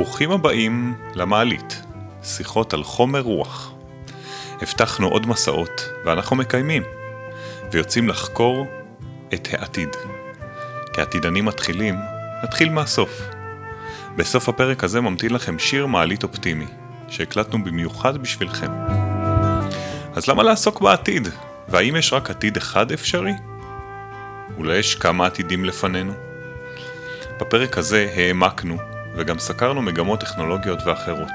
ברוכים הבאים למעלית, שיחות על חומר רוח. הבטחנו עוד מסעות, ואנחנו מקיימים, ויוצאים לחקור את העתיד. כעתידנים מתחילים, נתחיל מהסוף. בסוף הפרק הזה ממתין לכם שיר מעלית אופטימי, שהקלטנו במיוחד בשבילכם. אז למה לעסוק בעתיד? והאם יש רק עתיד אחד אפשרי? אולי יש כמה עתידים לפנינו? בפרק הזה העמקנו וגם סקרנו מגמות טכנולוגיות ואחרות,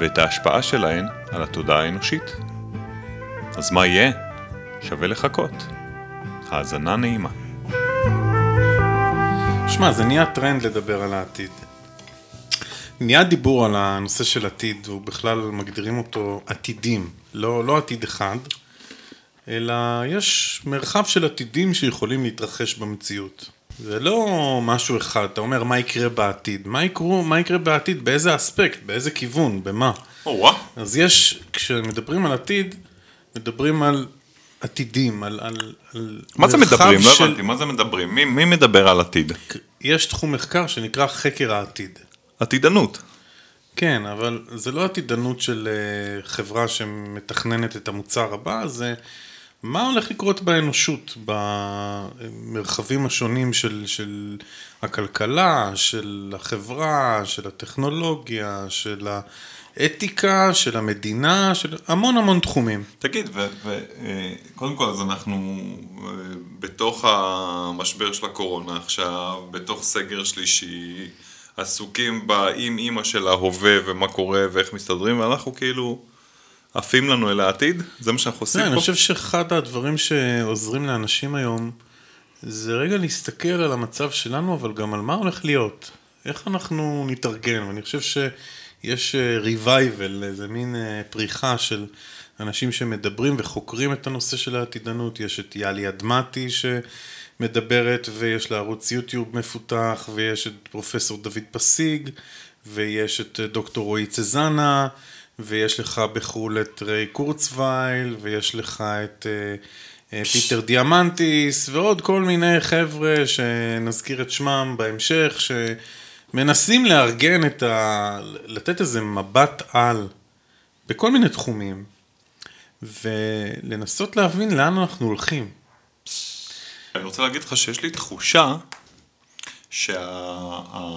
ואת ההשפעה שלהן על התודעה האנושית. אז מה יהיה? שווה לחכות. האזנה נעימה. שמע, זה נהיה טרנד לדבר על העתיד. נהיה דיבור על הנושא של עתיד, ובכלל מגדירים אותו עתידים, לא, לא עתיד אחד, אלא יש מרחב של עתידים שיכולים להתרחש במציאות. זה לא משהו אחד, אתה אומר מה יקרה בעתיד. מה, יקרו, מה יקרה בעתיד? באיזה אספקט? באיזה כיוון? במה? או אז יש, כשמדברים על עתיד, מדברים על עתידים, על... על, על מה זה מדברים? לא של- הבנתי, מה זה מדברים? מי, מי מדבר על עתיד? יש תחום מחקר שנקרא חקר העתיד. עתידנות. כן, אבל זה לא עתידנות של אה, חברה שמתכננת את המוצר הבא, זה מה הולך לקרות באנושות, במרחבים השונים של, של הכלכלה, של החברה, של הטכנולוגיה, של האתיקה, של המדינה, של המון המון תחומים. תגיד, וקודם כל אז אנחנו אה, בתוך המשבר של הקורונה עכשיו, בתוך סגר שלישי, עסוקים באם אימא של ההווה ומה קורה ואיך מסתדרים, ואנחנו כאילו עפים לנו אל העתיד? זה מה שאנחנו עושים כן, פה? אני חושב שאחד הדברים שעוזרים לאנשים היום זה רגע להסתכל על המצב שלנו, אבל גם על מה הולך להיות. איך אנחנו נתארגן, ואני חושב שיש ריווייבל, איזה מין אה, פריחה של אנשים שמדברים וחוקרים את הנושא של העתידנות. יש את יאלי אדמתי שמדברת, ויש לה ערוץ יוטיוב מפותח, ויש את פרופסור דוד פסיג, ויש את אה, דוקטור רועי צזנה. ויש לך בחו"ל את ריי קורצווייל, ויש לך את אה, אה, פיטר דיאמנטיס, ועוד כל מיני חבר'ה שנזכיר את שמם בהמשך, שמנסים לארגן את ה... לתת איזה מבט על בכל מיני תחומים, ולנסות להבין לאן אנחנו הולכים. אני רוצה להגיד לך שיש לי תחושה שהקורונה,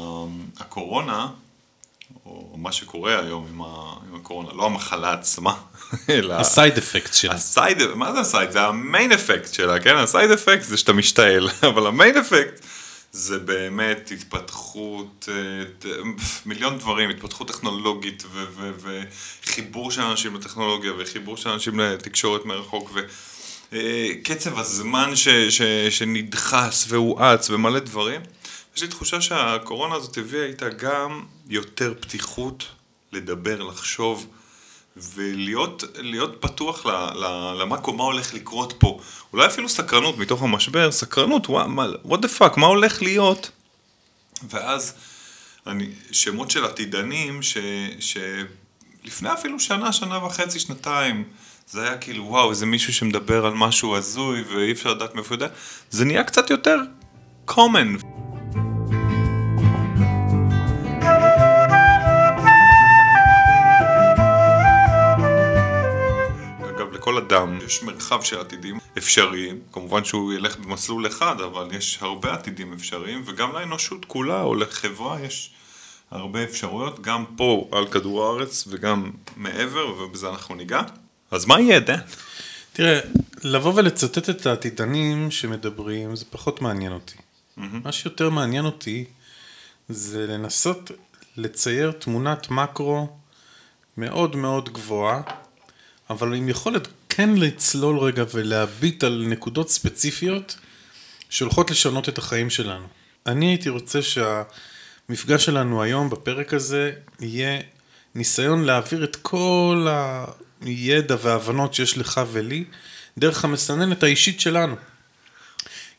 או מה שקורה היום עם, ה, עם הקורונה, לא המחלה עצמה, אלא... ה side effect שלה. ה side, מה זה ה side? זה ה main effect שלה, כן? ה side effect זה שאתה משתעל, אבל ה main effect זה באמת התפתחות, אה, מיליון דברים, התפתחות טכנולוגית ו- ו- וחיבור של אנשים לטכנולוגיה וחיבור של אנשים לתקשורת מרחוק וקצב הזמן ש- ש- שנדחס והואץ ומלא דברים. יש לי תחושה שהקורונה הזאת הביאה איתה גם יותר פתיחות לדבר, לחשוב. ולהיות להיות פתוח ל, ל, למה מה הולך לקרות פה. אולי אפילו סקרנות מתוך המשבר, סקרנות, what the fuck, מה הולך להיות? ואז אני, שמות של עתידנים, ש, שלפני אפילו שנה, שנה וחצי, שנתיים, זה היה כאילו, וואו, איזה מישהו שמדבר על משהו הזוי ואי אפשר לדעת מאיפה הוא יודע, זה נהיה קצת יותר common. לכל אדם יש מרחב של עתידים אפשריים, כמובן שהוא ילך במסלול אחד, אבל יש הרבה עתידים אפשריים, וגם לאנושות כולה או לחברה יש הרבה אפשרויות, גם פה על כדור הארץ וגם מעבר, ובזה אנחנו ניגע. אז מה יהיה, דן? תראה, לבוא ולצטט את העתידנים שמדברים, זה פחות מעניין אותי. מה שיותר מעניין אותי זה לנסות לצייר תמונת מקרו מאוד מאוד גבוהה, אבל עם יכולת כן לצלול רגע ולהביט על נקודות ספציפיות שהולכות לשנות את החיים שלנו. אני הייתי רוצה שהמפגש שלנו היום בפרק הזה יהיה ניסיון להעביר את כל הידע וההבנות שיש לך ולי דרך המסננת האישית שלנו.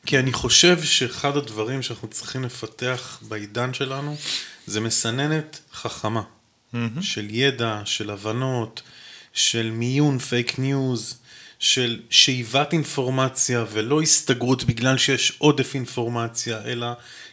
כי אני חושב שאחד הדברים שאנחנו צריכים לפתח בעידן שלנו זה מסננת חכמה של ידע, של הבנות, של מיון fake news, של שאיבת אינפורמציה ולא הסתגרות בגלל שיש עודף אינפורמציה, אלא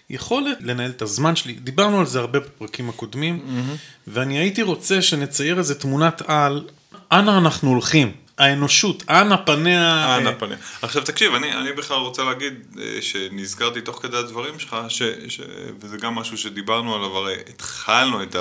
יכולת לנהל את הזמן שלי. דיברנו על זה הרבה בפרקים הקודמים, mm-hmm. ואני הייתי רוצה שנצייר איזה תמונת על, אנה אנחנו הולכים. האנושות, אנה פניה... אנה פניה. עכשיו תקשיב, אני, אני בכלל רוצה להגיד אה, שנזכרתי תוך כדי הדברים שלך, ש, ש, וזה גם משהו שדיברנו עליו, הרי התחלנו את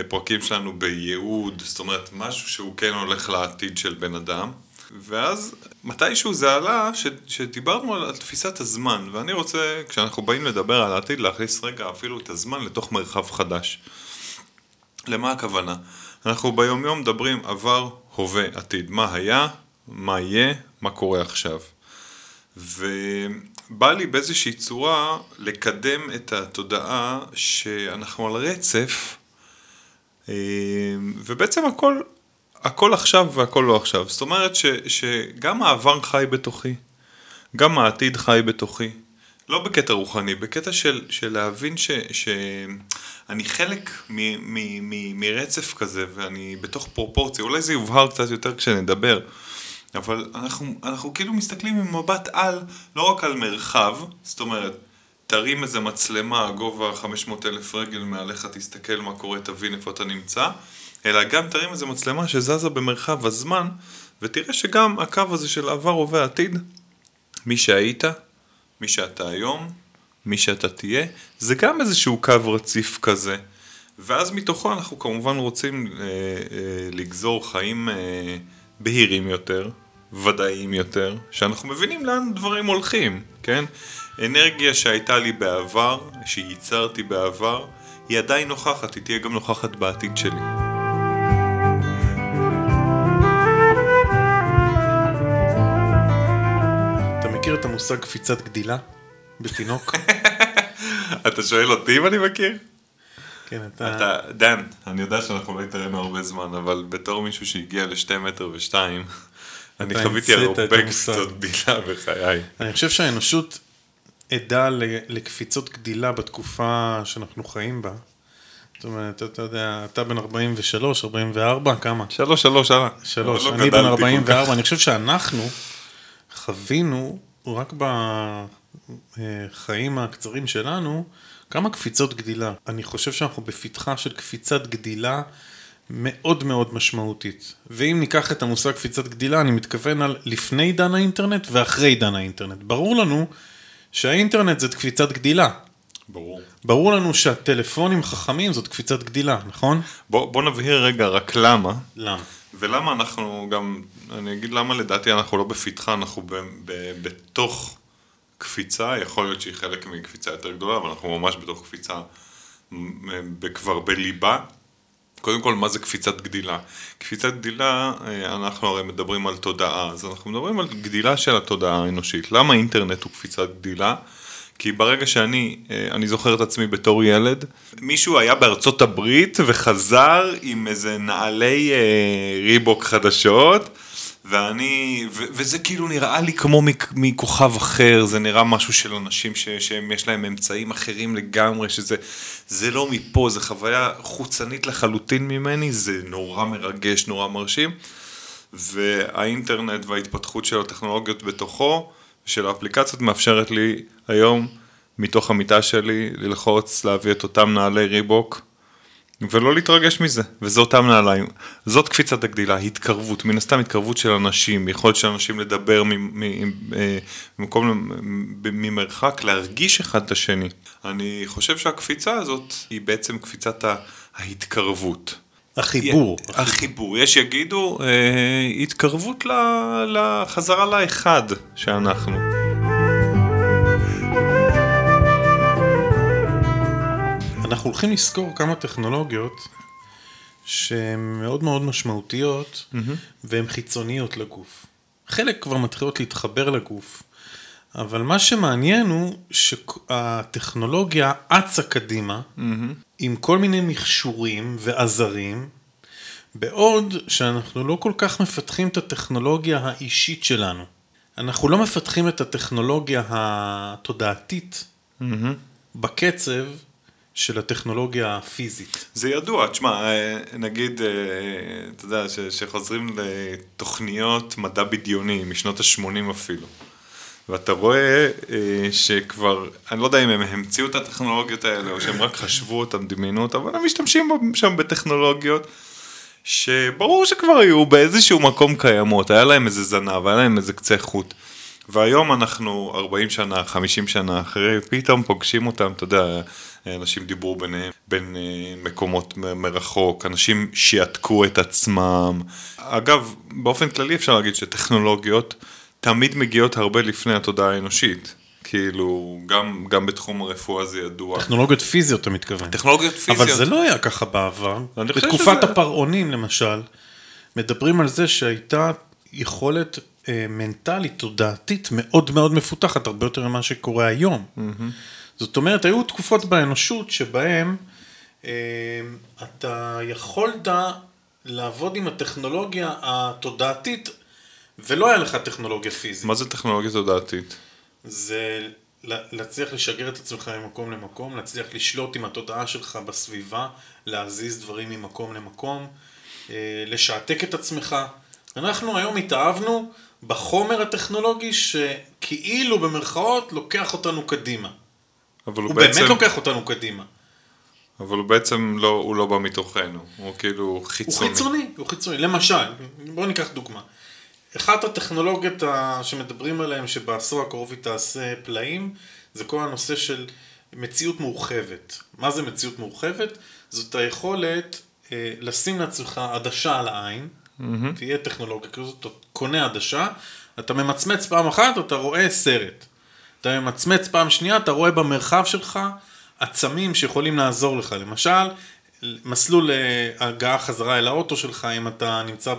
הפרקים שלנו בייעוד, זאת אומרת, משהו שהוא כן הולך לעתיד של בן אדם. ואז מתישהו זה עלה ש, שדיברנו על, על תפיסת הזמן, ואני רוצה, כשאנחנו באים לדבר על העתיד, להכניס רגע אפילו את הזמן לתוך מרחב חדש. למה הכוונה? אנחנו ביומיום מדברים עבר, הווה, עתיד. מה היה, מה יהיה, מה קורה עכשיו. ובא לי באיזושהי צורה לקדם את התודעה שאנחנו על רצף, ובעצם הכל, הכל עכשיו והכל לא עכשיו. זאת אומרת ש, שגם העבר חי בתוכי, גם העתיד חי בתוכי. לא בקטע רוחני, בקטע של, של להבין ש, שאני חלק מ, מ, מ, מרצף כזה ואני בתוך פרופורציה, אולי זה יובהר קצת יותר כשנדבר, אבל אנחנו, אנחנו כאילו מסתכלים עם מבט על, לא רק על מרחב, זאת אומרת, תרים איזה מצלמה, גובה 500 אלף רגל מעליך, תסתכל מה קורה, תבין איפה אתה נמצא, אלא גם תרים איזה מצלמה שזזה במרחב הזמן, ותראה שגם הקו הזה של עבר, הווה, עתיד, מי שהיית, מי שאתה היום, מי שאתה תהיה, זה גם איזשהו קו רציף כזה. ואז מתוכו אנחנו כמובן רוצים אה, אה, לגזור חיים אה, בהירים יותר, ודאיים יותר, שאנחנו מבינים לאן דברים הולכים, כן? אנרגיה שהייתה לי בעבר, שייצרתי בעבר, היא עדיין נוכחת, היא תהיה גם נוכחת בעתיד שלי. מכיר את המושג קפיצת גדילה בתינוק? אתה שואל אותי אם אני מכיר? כן, אתה... אתה, דן, אני יודע שאנחנו לא התראינו הרבה זמן, אבל בתור מישהו שהגיע לשתי מטר ושתיים, אני חוויתי הרבה קפיצות גדילה בחיי. אני חושב שהאנושות עדה לקפיצות גדילה בתקופה שאנחנו חיים בה. זאת אומרת, אתה יודע, אתה בן 43, 44, כמה? שלוש, שלוש, הלאה. שלוש, לא אני בן 44, אני חושב שאנחנו חווינו רק בחיים הקצרים שלנו, כמה קפיצות גדילה. אני חושב שאנחנו בפתחה של קפיצת גדילה מאוד מאוד משמעותית. ואם ניקח את המושג קפיצת גדילה, אני מתכוון על לפני עידן האינטרנט ואחרי עידן האינטרנט. ברור לנו שהאינטרנט זאת קפיצת גדילה. ברור. ברור לנו שהטלפונים חכמים זאת קפיצת גדילה, נכון? בוא, בוא נבהיר רגע רק למה. למה? ולמה אנחנו גם, אני אגיד למה לדעתי אנחנו לא בפתחה, אנחנו ב, ב, בתוך קפיצה, יכול להיות שהיא חלק מקפיצה יותר גדולה, אבל אנחנו ממש בתוך קפיצה כבר בליבה. קודם כל, מה זה קפיצת גדילה? קפיצת גדילה, אה, אנחנו הרי מדברים על תודעה, אז אנחנו מדברים על גדילה של התודעה האנושית. למה אינטרנט הוא קפיצת גדילה? כי ברגע שאני, אה, אני זוכר את עצמי בתור ילד, מישהו היה בארצות הברית וחזר עם איזה נעלי אה, ריבוק חדשות, ואני, ו, וזה כאילו נראה לי כמו מכוכב אחר, זה נראה משהו של אנשים ש, שיש להם אמצעים אחרים לגמרי, שזה זה לא מפה, זה חוויה חוצנית לחלוטין ממני, זה נורא מרגש, נורא מרשים, והאינטרנט וההתפתחות של הטכנולוגיות בתוכו, של האפליקציות מאפשרת לי היום, מתוך המיטה שלי, ללחוץ, להביא את אותם נעלי ריבוק, ולא להתרגש מזה, וזה אותם נעליים. זאת קפיצת הגדילה, התקרבות, מן הסתם התקרבות של אנשים, יכולת של אנשים לדבר אה, ממקום, ממרחק, להרגיש אחד את השני. אני חושב שהקפיצה הזאת היא בעצם קפיצת ההתקרבות. החיבור. החיבור, יש יגידו אה, התקרבות לחזרה לאחד שאנחנו. אנחנו הולכים לזכור כמה טכנולוגיות שהן מאוד מאוד משמעותיות. והן חיצוניות לגוף. חלק כבר מתחילות להתחבר לגוף, אבל מה שמעניין הוא שהטכנולוגיה אצה קדימה. עם כל מיני מכשורים ועזרים, בעוד שאנחנו לא כל כך מפתחים את הטכנולוגיה האישית שלנו. אנחנו לא מפתחים את הטכנולוגיה התודעתית mm-hmm. בקצב של הטכנולוגיה הפיזית. זה ידוע, תשמע, אה, נגיד, אה, אתה יודע, ש- שחוזרים לתוכניות מדע בדיוני משנות ה-80 אפילו. ואתה רואה אה, שכבר, אני לא יודע אם הם המציאו את הטכנולוגיות האלה או שהם רק חשבו אותן, דמיינו אותן, אבל הם משתמשים שם בטכנולוגיות שברור שכבר היו באיזשהו מקום קיימות, היה להם איזה זנב, היה להם איזה קצה חוט. והיום אנחנו 40 שנה, 50 שנה אחרי, פתאום פוגשים אותם, אתה יודע, אנשים דיברו ביניהם, בין אה, מקומות מרחוק, אנשים שיעתקו את עצמם. אגב, באופן כללי אפשר להגיד שטכנולוגיות תמיד מגיעות הרבה לפני התודעה האנושית. כאילו, גם, גם בתחום הרפואה זה ידוע. טכנולוגיות פיזיות אתה מתכוון. טכנולוגיות פיזיות. אבל זה לא היה ככה בעבר. בתקופת שזה- הפרעונים למשל, מדברים על זה שהייתה יכולת אה, מנטלית, תודעתית, מאוד מאוד מפותחת, הרבה יותר ממה שקורה היום. זאת אומרת, היו תקופות באנושות שבהן אה, אתה יכולת לעבוד עם הטכנולוגיה התודעתית, ולא היה לך טכנולוגיה פיזית. מה זה טכנולוגיה תודעתית? זה להצליח לשגר את עצמך ממקום למקום, להצליח לשלוט עם התודעה שלך בסביבה, להזיז דברים ממקום למקום, אה, לשעתק את עצמך. אנחנו היום התאהבנו בחומר הטכנולוגי שכאילו במרכאות לוקח אותנו קדימה. אבל הוא, הוא בעצם, באמת לוקח אותנו קדימה. אבל הוא בעצם לא, הוא לא בא מתוכנו, הוא כאילו הוא חיצוני. חיצוני, הוא חיצוני. למשל, בואו ניקח דוגמה. אחת הטכנולוגיות שמדברים עליהן שבעשור הקרוב היא תעשה פלאים, זה כל הנושא של מציאות מורחבת. מה זה מציאות מורחבת? זאת היכולת אה, לשים לעצמך עדשה על העין, mm-hmm. תהיה טכנולוגיה כזאת, אתה קונה עדשה, אתה ממצמץ פעם אחת, אתה רואה סרט. אתה ממצמץ פעם שנייה, אתה רואה במרחב שלך עצמים שיכולים לעזור לך. למשל, מסלול אה, הגעה חזרה אל האוטו שלך, אם אתה נמצא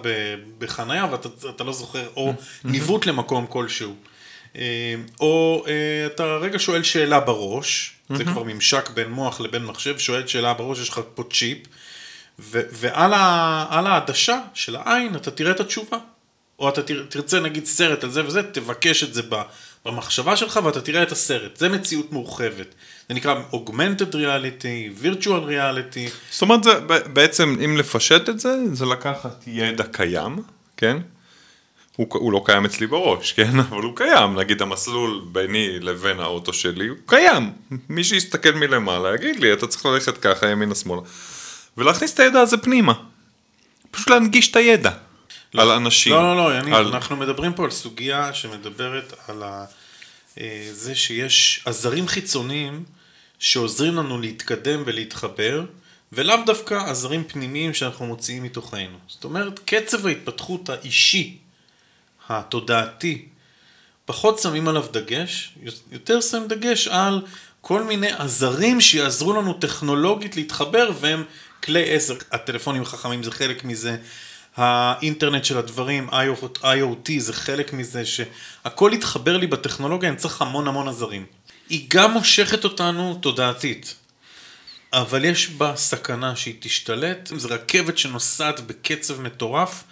בחנייה ואתה אתה לא זוכר, או ניווט למקום כלשהו. אה, או אה, אתה רגע שואל שאלה בראש, זה כבר ממשק בין מוח לבין מחשב, שואל שאלה בראש, יש לך פה צ'יפ, ו- ועל העדשה של העין אתה תראה את התשובה. או אתה תר- תרצה נגיד סרט על זה וזה, תבקש את זה במחשבה שלך ואתה תראה את הסרט. זה מציאות מורחבת. זה נקרא Augmented Reality, Virtual Reality. זאת אומרת, זה, בעצם, אם לפשט את זה, זה לקחת ידע קיים, כן? הוא, הוא לא קיים אצלי בראש, כן? אבל הוא קיים. נגיד המסלול ביני לבין האוטו שלי, הוא קיים. מי שיסתכל מלמעלה יגיד לי, אתה צריך ללכת ככה, ימינה שמאלה. ולהכניס את הידע הזה פנימה. פשוט להנגיש את הידע. על אנשים. לא, לא, לא, יניב, על... אנחנו מדברים פה על סוגיה שמדברת על ה... אה, זה שיש עזרים חיצוניים שעוזרים לנו להתקדם ולהתחבר, ולאו דווקא עזרים פנימיים שאנחנו מוציאים מתוכנו. זאת אומרת, קצב ההתפתחות האישי, התודעתי, פחות שמים עליו דגש, יותר שמים דגש על כל מיני עזרים שיעזרו לנו טכנולוגית להתחבר, והם כלי עזר. הטלפונים החכמים זה חלק מזה, האינטרנט של הדברים, IoT זה חלק מזה, שהכל יתחבר לי בטכנולוגיה, אני צריך המון המון עזרים. היא גם מושכת אותנו תודעתית. אבל יש בה סכנה שהיא תשתלט, זו רכבת שנוסעת בקצב מטורף,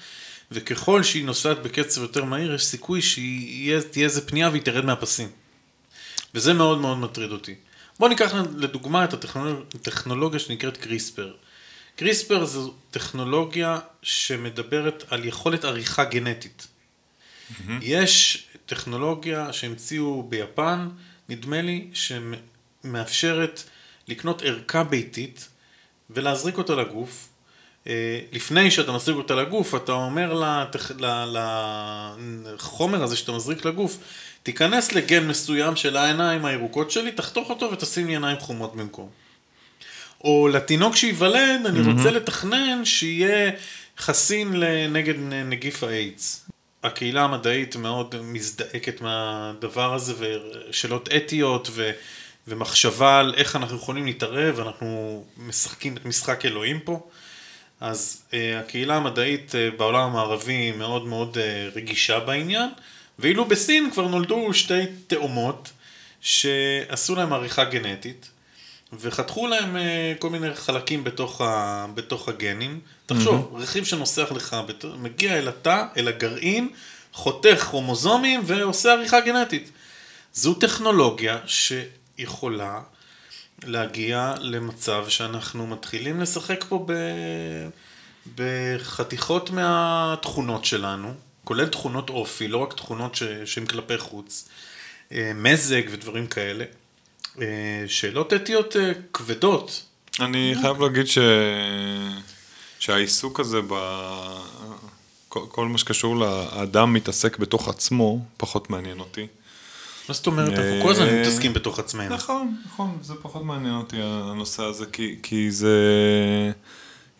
וככל שהיא נוסעת בקצב יותר מהיר, יש סיכוי שתהיה איזה פנייה והיא תרד מהפסים. וזה מאוד מאוד מטריד אותי. בואו ניקח לדוגמה את הטכנולוגיה שנקראת קריספר. קריספר זו טכנולוגיה שמדברת על יכולת עריכה גנטית. Mm-hmm. יש טכנולוגיה שהמציאו ביפן, נדמה לי, שמאפשרת לקנות ערכה ביתית ולהזריק אותה לגוף. לפני שאתה מזריק אותה לגוף, אתה אומר. לחומר הזה שאתה מזריק לגוף, תיכנס לגן מסוים של העיניים הירוקות שלי, תחתוך אותו ותשים לי עיניים חומות במקום. או לתינוק שייוולד, אני רוצה לתכנן שיהיה חסין נגד נגיף האיידס. הקהילה המדעית מאוד מזדעקת מהדבר הזה, ושאלות אתיות ו... ומחשבה על איך אנחנו יכולים להתערב, אנחנו משחקים את משחק אלוהים פה. אז uh, הקהילה המדעית uh, בעולם המערבי מאוד מאוד uh, רגישה בעניין, ואילו בסין כבר נולדו שתי תאומות שעשו להם עריכה גנטית, וחתכו להם uh, כל מיני חלקים בתוך, ה, בתוך הגנים. תחשוב, mm-hmm. רכיב שנוסח לך, מגיע אל התא, אל הגרעין, חותך כרומוזומים ועושה עריכה גנטית. זו טכנולוגיה שיכולה להגיע למצב שאנחנו מתחילים לשחק פה ב... בחתיכות מהתכונות שלנו, כולל תכונות אופי, לא רק תכונות ש... שהן כלפי חוץ, אה, מזג ודברים כאלה. אה, שאלות אתיות אה, כבדות. אני חייב להגיד ש... שהעיסוק הזה ב... כל, כל מה שקשור לאדם מתעסק בתוך עצמו, פחות מעניין אותי. מה זאת אומרת? אנחנו כל הזמן מתעסקים בתוך עצמנו. נכון, נכון, זה פחות מעניין אותי הנושא הזה, כי, כי זה...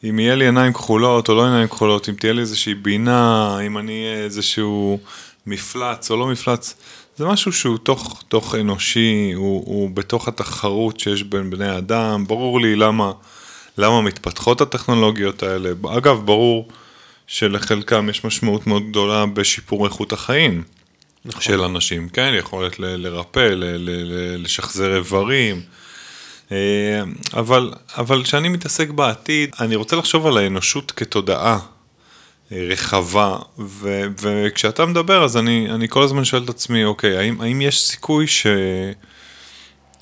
אם יהיה לי עיניים כחולות או לא עיניים כחולות, אם תהיה לי איזושהי בינה, אם אני אהיה איזשהו מפלץ או לא מפלץ, זה משהו שהוא תוך, תוך אנושי, הוא, הוא בתוך התחרות שיש בין בני אדם, ברור לי למה, למה מתפתחות הטכנולוגיות האלה. אגב, ברור שלחלקם יש משמעות מאוד גדולה בשיפור איכות החיים. נכון. של אנשים, כן, יכולת ל- לרפא, ל- ל- לשחזר איברים, אה, אבל, אבל כשאני מתעסק בעתיד, אני רוצה לחשוב על האנושות כתודעה רחבה, ו, וכשאתה מדבר אז אני, אני כל הזמן שואל את עצמי, אוקיי, האם, האם יש סיכוי ש...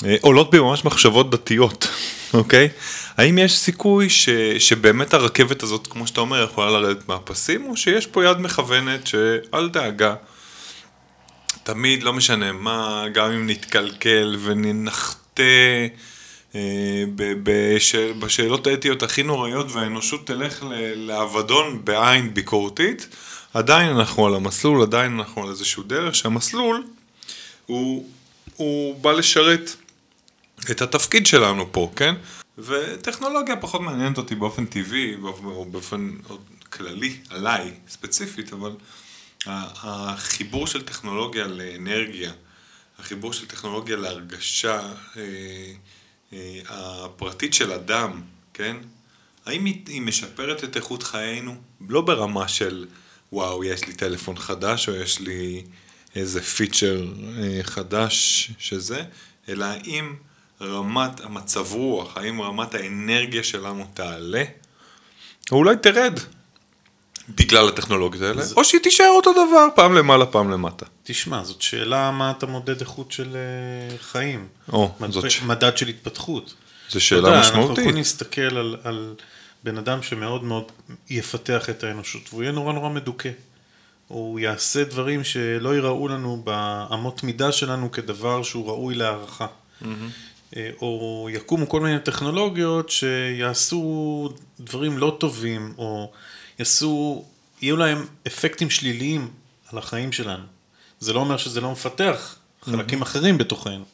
אה, עולות בי ממש מחשבות דתיות, אוקיי? האם יש סיכוי ש, שבאמת הרכבת הזאת, כמו שאתה אומר, יכולה לרדת מהפסים, או שיש פה יד מכוונת שאל דאגה, תמיד, לא משנה מה, גם אם נתקלקל ונחטא אה, בשאלות האתיות הכי נוראיות והאנושות תלך לאבדון בעין ביקורתית, עדיין אנחנו על המסלול, עדיין אנחנו על איזשהו דרך שהמסלול הוא, הוא בא לשרת את התפקיד שלנו פה, כן? וטכנולוגיה פחות מעניינת אותי באופן טבעי, או באופן כללי, עליי ספציפית, אבל החיבור של טכנולוגיה לאנרגיה, החיבור של טכנולוגיה להרגשה, אה, אה, הפרטית של אדם, כן? האם היא משפרת את איכות חיינו? לא ברמה של וואו, יש לי טלפון חדש או יש לי איזה פיצ'ר אה, חדש שזה, אלא האם רמת המצב רוח, האם רמת האנרגיה שלנו תעלה, או אולי תרד. בגלל הטכנולוגיות האלה, זה... או שהיא תישאר אותו דבר, פעם למעלה, פעם למטה. תשמע, זאת שאלה מה אתה מודד איכות של uh, חיים. או, מד... זאת. מדד של התפתחות. זו שאלה יודע, משמעותית. אנחנו יכולים להסתכל על, על בן אדם שמאוד מאוד יפתח את האנושות, והוא יהיה נורא נורא מדוכא. הוא יעשה דברים שלא ייראו לנו באמות מידה שלנו כדבר שהוא ראוי להערכה. Mm-hmm. או יקומו כל מיני טכנולוגיות שיעשו דברים לא טובים, או... יעשו, יהיו להם אפקטים שליליים על החיים שלנו. זה לא אומר שזה לא מפתח חלקים mm-hmm. אחרים בתוכנו.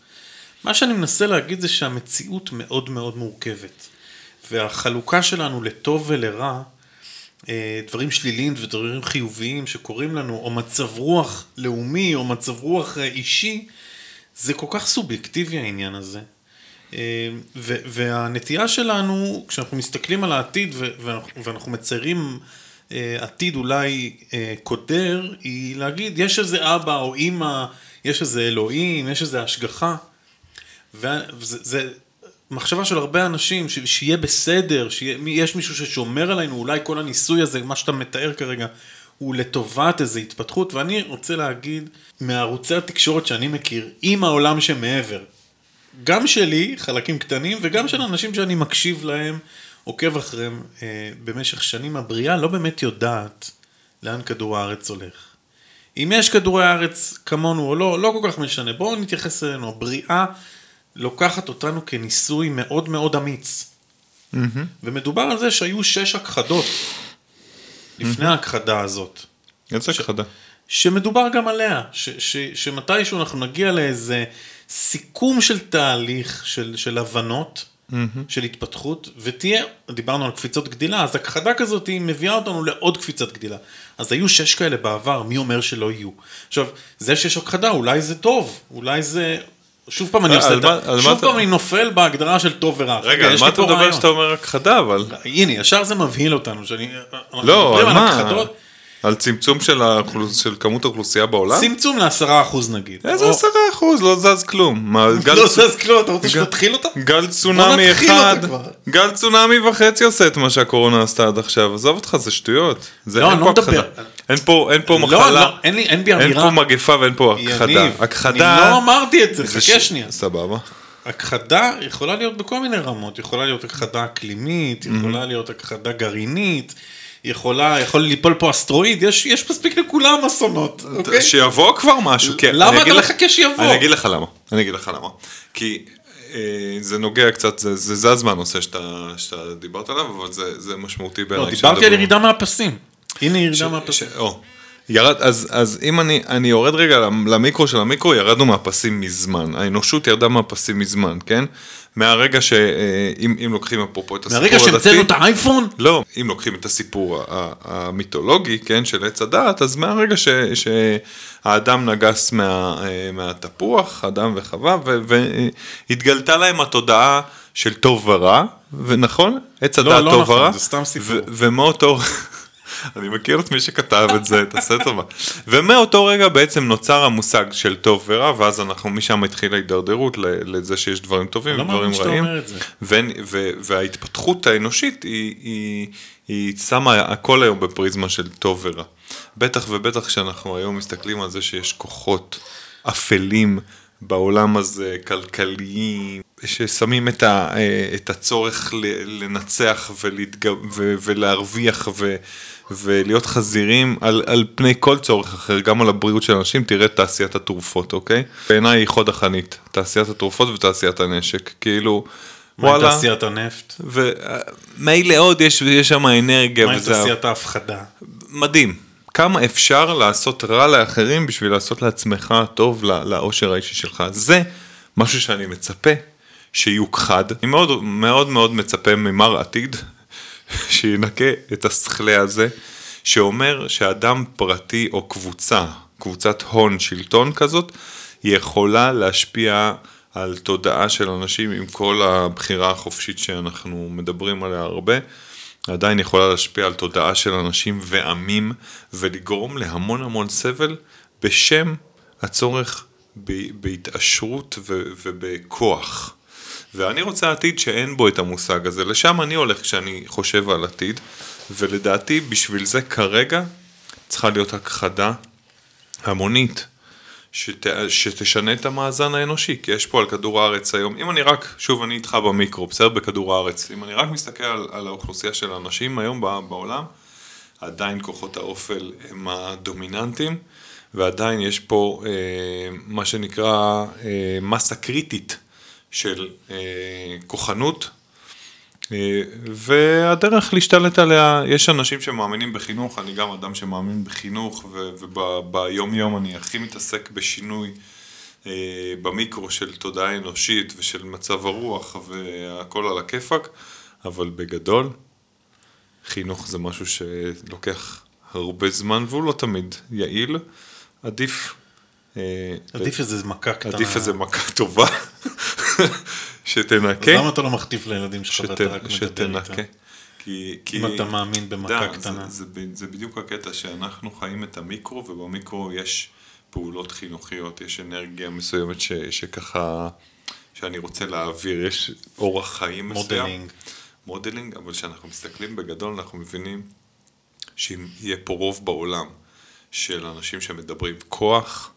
מה שאני מנסה להגיד זה שהמציאות מאוד מאוד מורכבת. והחלוקה שלנו לטוב ולרע, אה, דברים שליליים ודברים חיוביים שקורים לנו, או מצב רוח לאומי, או מצב רוח אה, אישי, זה כל כך סובייקטיבי העניין הזה. אה, והנטייה שלנו, כשאנחנו מסתכלים על העתיד ואנחנו מציירים אה, עתיד אולי אה, קודר, היא להגיד, יש איזה אבא או אימא, יש איזה אלוהים, יש איזה השגחה. וזה מחשבה של הרבה אנשים, שיהיה בסדר, שיש מישהו ששומר עלינו, אולי כל הניסוי הזה, מה שאתה מתאר כרגע, הוא לטובת איזו התפתחות, ואני רוצה להגיד, מערוצי התקשורת שאני מכיר, עם העולם שמעבר, גם שלי, חלקים קטנים, וגם של אנשים שאני מקשיב להם, עוקב אחריהם אה, במשך שנים, הבריאה לא באמת יודעת לאן כדור הארץ הולך. אם יש כדורי הארץ כמונו או לא, לא כל כך משנה. בואו נתייחס אלינו. הבריאה לוקחת אותנו כניסוי מאוד מאוד אמיץ. Mm-hmm. ומדובר על זה שהיו שש הכחדות לפני mm-hmm. ההכחדה הזאת. איזה הכחדה? שמדובר גם עליה, ש, ש, שמתישהו אנחנו נגיע לאיזה סיכום של תהליך של, של הבנות, mm-hmm. של התפתחות, ותהיה, דיברנו על קפיצות גדילה, אז הכחדה כזאת היא מביאה אותנו לעוד קפיצת גדילה. אז היו שש כאלה בעבר, מי אומר שלא יהיו? עכשיו, זה שיש הכחדה, אולי זה טוב, אולי זה... שוב פעם אני עושה את זה, שוב פעם אני נופל בהגדרה של טוב ורע. רגע, על מה אתה מדבר כשאתה אומר הכחדה, אבל... הנה, ישר זה מבהיל אותנו, שאני... לא, על מה? על צמצום של, האוכלוס... של כמות האוכלוסייה בעולם? צמצום לעשרה אחוז נגיד. איזה עשרה או... אחוז? לא זז כלום. מה, גל... לא זז כלום, אתה רוצה גל... שנתחיל אותה? גל צונאמי אחד, גל צונאמי וחצי עושה את מה שהקורונה עשתה עד עכשיו. עזוב אותך, זה שטויות. זה לא, אני לא מדבר. אין פה, אין פה לא, מחלה, לא, אין, לי, אין בי אמירה. אין פה מגפה ואין פה הכחדה. הכחדה. אני לא אמרתי את זה, חכה שנייה. סבבה. הכחדה יכולה להיות בכל מיני רמות, יכולה להיות הכחדה אקלימית, Mm-hmm. יכולה להיות הכחדה גרעינית, יכולה, יכול ליפול פה אסטרואיד, יש, יש מספיק לכולם אסונות, אוקיי? שיבוא כבר משהו, כן. למה אתה מחכה שיבוא? אני אגיד לך למה, אני אגיד לך למה. כי אה, זה נוגע קצת, זה, זה זז מהנושא שאתה, שאתה דיברת עליו, אבל זה, זה משמעותי בעיניי. לא, דיברתי על ירידה מהפסים. הנה ירידה ש- מהפסים. ש- או, ירד, אז, אז אם אני, אני יורד רגע למיקרו של המיקרו, ירדנו מהפסים מזמן. האנושות ירדה מהפסים מזמן, כן? מהרגע ש... אה, אם, אם לוקחים אפרופו את הסיפור מהרגע שהמצאנו את האייפון, לא, אם לוקחים את הסיפור המיתולוגי, כן, של עץ הדעת, אז מהרגע ש, שהאדם נגס מה, אה, מהתפוח, אדם וחווה, ו- והתגלתה להם התודעה של טוב ורע, ונכון? עץ הדעת לא טוב נכון, ורע. זה סתם סיפור. ומאותו... אני מכיר את מי שכתב את זה, את הספר. בה. ומאותו רגע בעצם נוצר המושג של טוב ורע, ואז אנחנו משם התחילה הידרדרות ל- לזה שיש דברים טובים לא ודברים רעים. וההתפתחות האנושית היא, היא, היא שמה הכל היום בפריזמה של טוב ורע. בטח ובטח כשאנחנו היום מסתכלים על זה שיש כוחות אפלים בעולם הזה, כלכליים, ששמים את, ה, אה, את הצורך לנצח ולהתג... ו- ולהרוויח ו... ולהיות חזירים על, על פני כל צורך אחר, גם על הבריאות של אנשים, תראה תעשיית התרופות, אוקיי? בעיניי היא חוד החנית, תעשיית התרופות ותעשיית הנשק, כאילו, מה עם תעשיית הנפט? ומילא עוד יש, יש שם אנרגיה, מה עם וזה תעשיית ההפחדה? מדהים. כמה אפשר לעשות רע לאחרים בשביל לעשות לעצמך טוב לא- לאושר האישי שלך. זה משהו שאני מצפה שיוכחד. אני מאוד מאוד מאוד מצפה ממר עתיד שינקה את השכלי הזה, שאומר שאדם פרטי או קבוצה, קבוצת הון שלטון כזאת, יכולה להשפיע על תודעה של אנשים עם כל הבחירה החופשית שאנחנו מדברים עליה הרבה. עדיין יכולה להשפיע על תודעה של אנשים ועמים ולגרום להמון המון סבל בשם הצורך בהתעשרות ובכוח. ואני רוצה עתיד שאין בו את המושג הזה, לשם אני הולך כשאני חושב על עתיד, ולדעתי בשביל זה כרגע צריכה להיות הכחדה המונית. שת, שתשנה את המאזן האנושי, כי יש פה על כדור הארץ היום, אם אני רק, שוב אני איתך במיקרו, בסדר? בכדור הארץ, אם אני רק מסתכל על, על האוכלוסייה של האנשים היום בעולם, עדיין כוחות האופל הם הדומיננטיים, ועדיין יש פה אה, מה שנקרא אה, מסה קריטית של אה, כוחנות, אה, והדרך להשתלט עליה, יש אנשים שמאמינים בחינוך, אני גם אדם שמאמין בחינוך, וביום יום אני הכי מתעסק בשינוי אה, במיקרו של תודעה אנושית ושל מצב הרוח והכל על הכיפאק, אבל בגדול, חינוך זה משהו שלוקח הרבה זמן והוא לא תמיד יעיל, עדיף... אה, עדיף איזה מכה קטנה. עדיף איזה מכה טובה, שתנקה. למה אתה לא מחטיף לילדים שלך ואתה רק מדבר. איתם? כי, כי, אם אתה מאמין במכה קטנה. זה, זה, ב- זה בדיוק הקטע שאנחנו חיים את המיקרו, ובמיקרו יש פעולות חינוכיות, יש אנרגיה מסוימת ש, שככה, שאני רוצה להעביר, יש אורח חיים מסוים. modeling. modeling, אבל כשאנחנו מסתכלים בגדול, אנחנו מבינים שאם יהיה פה רוב בעולם של אנשים שמדברים כוח,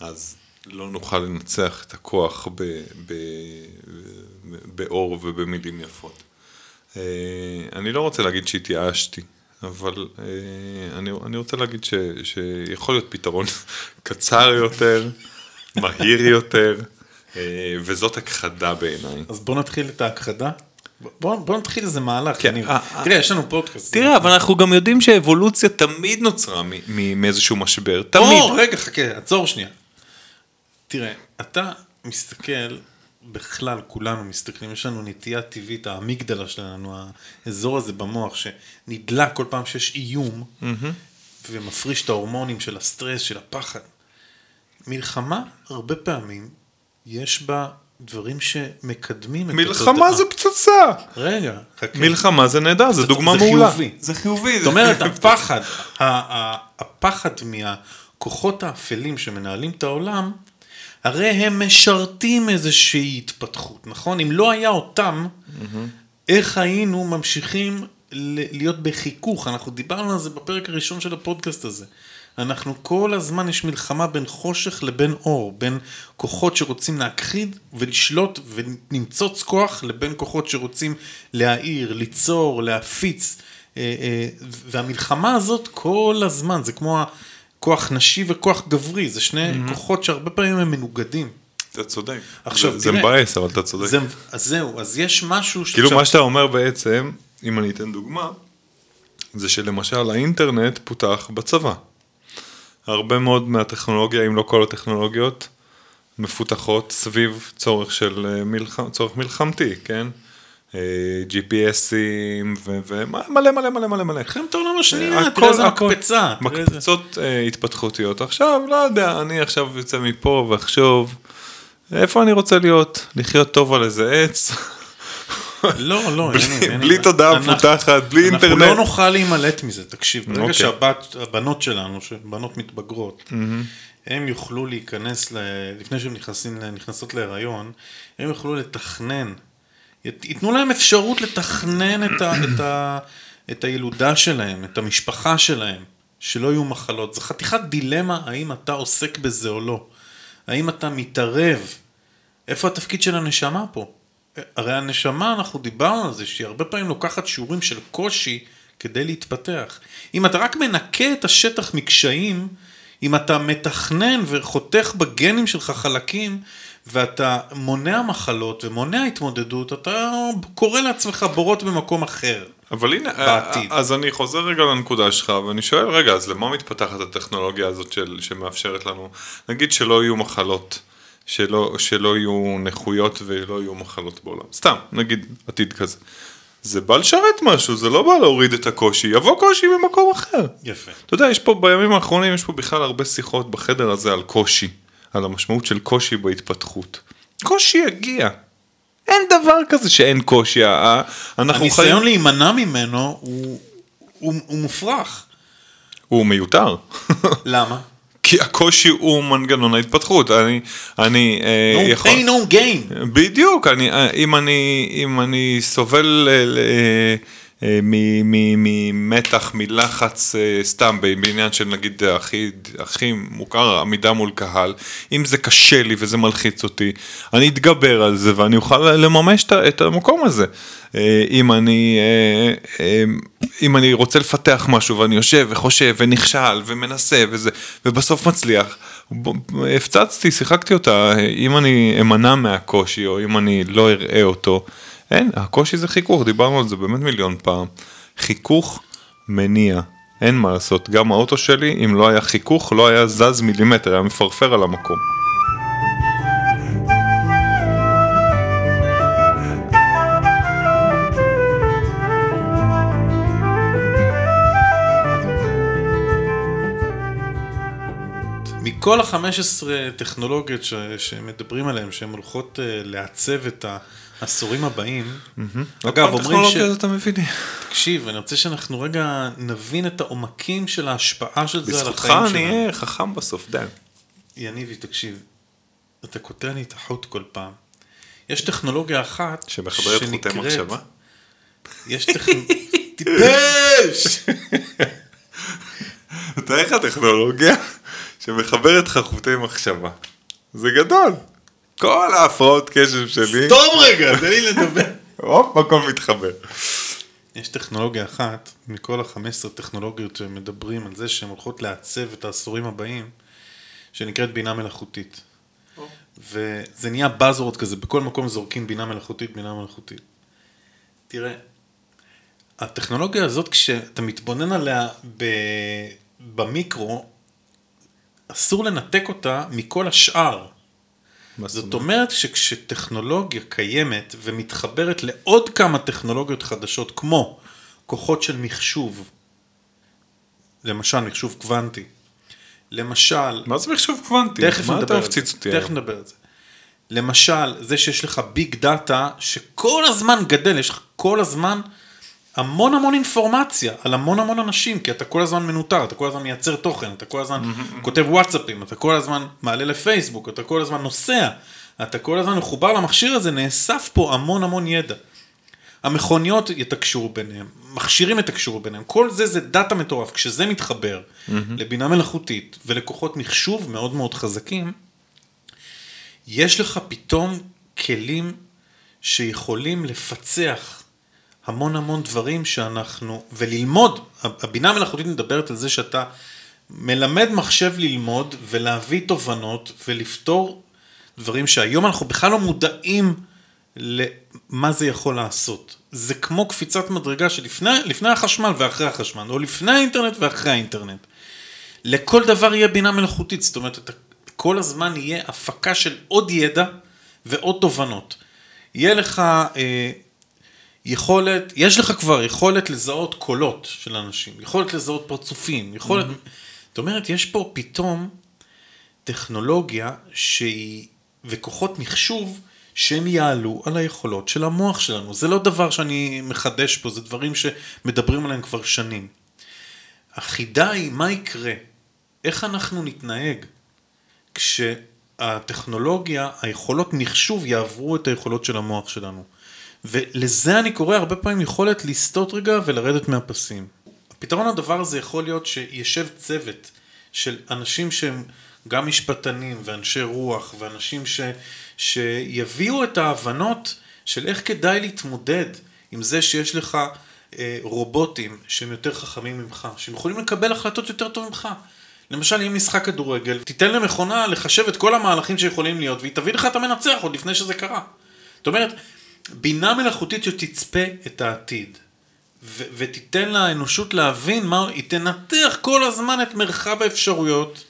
אז לא נוכל לנצח את הכוח ב, ב, ב, באור ובמילים יפות. אה, אני לא רוצה להגיד שהתייאשתי, אבל אה, אני, אני רוצה להגיד ש, שיכול להיות פתרון קצר יותר, מהיר יותר, אה, וזאת הכחדה בעיניי. אז בוא נתחיל את ההכחדה. בוא, בוא נתחיל איזה מהלך. כן, אני... אה, תראה, יש לנו פודקאסט. תראה, אבל אנחנו גם יודעים שאבולוציה תמיד נוצרה מאיזשהו משבר, תמיד. או, רגע, חכה, עצור שנייה. תראה, אתה מסתכל, בכלל כולנו מסתכלים, יש לנו נטייה טבעית, האמיגדלה שלנו, האזור הזה במוח שנדלק כל פעם שיש איום, ומפריש את ההורמונים של הסטרס, של הפחד. מלחמה, הרבה פעמים, יש בה דברים שמקדמים את מלחמה התודעה. זה פצצה. רגע, חכה. מלחמה זה נהדר, זה דוגמה זה מעולה. חיובי. זה חיובי. זאת אומרת, הפחד, הפחד מהכוחות האפלים שמנהלים את העולם, הרי הם משרתים איזושהי התפתחות, נכון? אם לא היה אותם, איך היינו ממשיכים להיות בחיכוך? אנחנו דיברנו על זה בפרק הראשון של הפודקאסט הזה. אנחנו כל הזמן יש מלחמה בין חושך לבין אור, בין כוחות שרוצים להכחיד ולשלוט ולמצוץ כוח, לבין כוחות שרוצים להעיר, ליצור, להפיץ. אה, אה, והמלחמה הזאת כל הזמן, זה כמו כוח נשי וכוח גברי, זה שני mm-hmm. כוחות שהרבה פעמים הם מנוגדים. אתה צודק. עכשיו, זה, תראה, זה מבאס, אבל אתה צודק. זה, אז זהו, אז יש משהו... כאילו שעכשיו... מה שאתה אומר בעצם, אם אני אתן דוגמה, זה שלמשל האינטרנט פותח בצבא. הרבה מאוד מהטכנולוגיה, אם לא כל הטכנולוגיות, מפותחות סביב צורך של אה, מלחם, צורך מלחמתי, כן? GPSים ומלא מלא מלא מלא מלא. מלחמת העולם השנייה, תראה איזה מקפצה. מקפצות אה, התפתחותיות. עכשיו, לא יודע, אני עכשיו יוצא מפה ואחשוב, איפה אני רוצה להיות? לחיות טוב על איזה עץ? לא, לא, בלי תודעה מפותחת, בלי אינטרנט. אנחנו לא נוכל להימלט מזה, תקשיב, ברגע אוקיי. שהבנות שלנו, בנות מתבגרות, הם יוכלו להיכנס, לפני שהן נכנסות להיריון, הם יוכלו לתכנן, ייתנו להם אפשרות לתכנן את, ה, את, ה, את הילודה שלהם, את המשפחה שלהם, שלא יהיו מחלות. זו חתיכת דילמה האם אתה עוסק בזה או לא. האם אתה מתערב? איפה התפקיד של הנשמה פה? הרי הנשמה, אנחנו דיברנו על זה, שהיא הרבה פעמים לוקחת שיעורים של קושי כדי להתפתח. אם אתה רק מנקה את השטח מקשיים, אם אתה מתכנן וחותך בגנים שלך חלקים, ואתה מונע מחלות ומונע התמודדות, אתה קורא לעצמך בורות במקום אחר. אבל הנה, בעתיד. אז אני חוזר רגע לנקודה שלך, ואני שואל, רגע, אז למה מתפתחת הטכנולוגיה הזאת של, שמאפשרת לנו, נגיד שלא יהיו מחלות. שלא, שלא יהיו נכויות ולא יהיו מחלות בעולם. סתם, נגיד עתיד כזה. זה בא לשרת משהו, זה לא בא להוריד את הקושי, יבוא קושי ממקום אחר. יפה. אתה יודע, יש פה בימים האחרונים, יש פה בכלל הרבה שיחות בחדר הזה על קושי, על המשמעות של קושי בהתפתחות. קושי יגיע. אין דבר כזה שאין קושי. אנחנו הניסיון חיים... להימנע ממנו הוא, הוא, הוא מופרך. הוא מיותר. למה? כי הקושי הוא מנגנון ההתפתחות, אני, אני אה, no יכול... No pain, no gain. בדיוק, אני, אה, אם, אני, אם אני סובל אה, ממתח, מלחץ, סתם בעניין של נגיד הכי, הכי מוכר, עמידה מול קהל, אם זה קשה לי וזה מלחיץ אותי, אני אתגבר על זה ואני אוכל לממש את המקום הזה. אה, אם אני, אה, אה, אם אני רוצה לפתח משהו ואני יושב וחושב ונכשל ומנסה וזה, ובסוף מצליח, הפצצתי, שיחקתי אותה, אם אני אמנע מהקושי או אם אני לא אראה אותו, אין, הקושי זה חיכוך, דיברנו על זה באמת מיליון פעם. חיכוך מניע, אין מה לעשות, גם האוטו שלי, אם לא היה חיכוך, לא היה זז מילימטר, היה מפרפר על המקום. כל ה-15 טכנולוגיות ש- שמדברים עליהן, שהן הולכות uh, לעצב את העשורים הבאים. אגב, אומרים ש... אתה מבין. תקשיב, אני רוצה שאנחנו רגע נבין את העומקים של ההשפעה של זה על החיים שלנו. בזכותך אני אהיה חכם בסוף, דן. יניבי, תקשיב, אתה קוטע לי את החוט כל פעם. יש טכנולוגיה אחת שמחברת חוטי מחשבה? יש טכנולוגיה... טיפש! אתה איך הטכנולוגיה? שמחברת לך חוטי מחשבה. זה גדול. כל ההפרעות קשב שלי. סתום רגע, תן לי לדבר. הופ, הכל מתחבר. יש טכנולוגיה אחת מכל ה-15 טכנולוגיות שמדברים על זה שהן הולכות לעצב את העשורים הבאים, שנקראת בינה מלאכותית. וזה נהיה buzzword כזה, בכל מקום זורקים בינה מלאכותית, בינה מלאכותית. תראה, הטכנולוגיה הזאת, כשאתה מתבונן עליה במיקרו, אסור לנתק אותה מכל השאר. זאת אומרת שכשטכנולוגיה קיימת ומתחברת לעוד כמה טכנולוגיות חדשות, כמו כוחות של מחשוב, למשל מחשוב קוונטי, למשל... מה זה מחשוב קוונטי? תכף נדבר על זה. תכף נדבר על זה. למשל, זה שיש לך ביג דאטה שכל הזמן גדל, יש לך כל הזמן המון המון אינפורמציה על המון המון אנשים, כי אתה כל הזמן מנוטר, אתה כל הזמן מייצר תוכן, אתה כל הזמן כותב וואטסאפים, אתה כל הזמן מעלה לפייסבוק, אתה כל הזמן נוסע, אתה כל הזמן מחובר למכשיר הזה, נאסף פה המון המון ידע. המכוניות יתקשרו ביניהם, מכשירים יתקשרו ביניהם, כל זה זה דאטה מטורף. כשזה מתחבר mm-hmm. לבינה מלאכותית ולכוחות מחשוב מאוד מאוד חזקים, יש לך פתאום כלים שיכולים לפצח המון המון דברים שאנחנו, וללמוד, הבינה המלאכותית מדברת על זה שאתה מלמד מחשב ללמוד ולהביא תובנות ולפתור דברים שהיום אנחנו בכלל לא מודעים למה זה יכול לעשות. זה כמו קפיצת מדרגה שלפני החשמל ואחרי החשמל, או לפני האינטרנט ואחרי האינטרנט. לכל דבר יהיה בינה מלאכותית, זאת אומרת, כל הזמן יהיה הפקה של עוד ידע ועוד תובנות. יהיה לך אה, יכולת, יש לך כבר יכולת לזהות קולות של אנשים, יכולת לזהות פרצופים, יכולת... Mm-hmm. זאת אומרת, יש פה פתאום טכנולוגיה שהיא, וכוחות מחשוב שהם יעלו על היכולות של המוח שלנו. זה לא דבר שאני מחדש פה, זה דברים שמדברים עליהם כבר שנים. החידה היא מה יקרה, איך אנחנו נתנהג כשהטכנולוגיה, היכולות מחשוב יעברו את היכולות של המוח שלנו. ולזה אני קורא הרבה פעמים יכולת לסטות רגע ולרדת מהפסים. הפתרון לדבר הזה יכול להיות שישב צוות של אנשים שהם גם משפטנים ואנשי רוח ואנשים ש, שיביאו את ההבנות של איך כדאי להתמודד עם זה שיש לך אה, רובוטים שהם יותר חכמים ממך, שהם יכולים לקבל החלטות יותר טוב ממך. למשל, אם משחק כדורגל, תיתן למכונה לחשב את כל המהלכים שיכולים להיות, והיא תביא לך את המנצח עוד לפני שזה קרה. זאת אומרת, בינה מלאכותית שתצפה את העתיד, ו- ותיתן לאנושות להבין מה, היא תנתח כל הזמן את מרחב האפשרויות.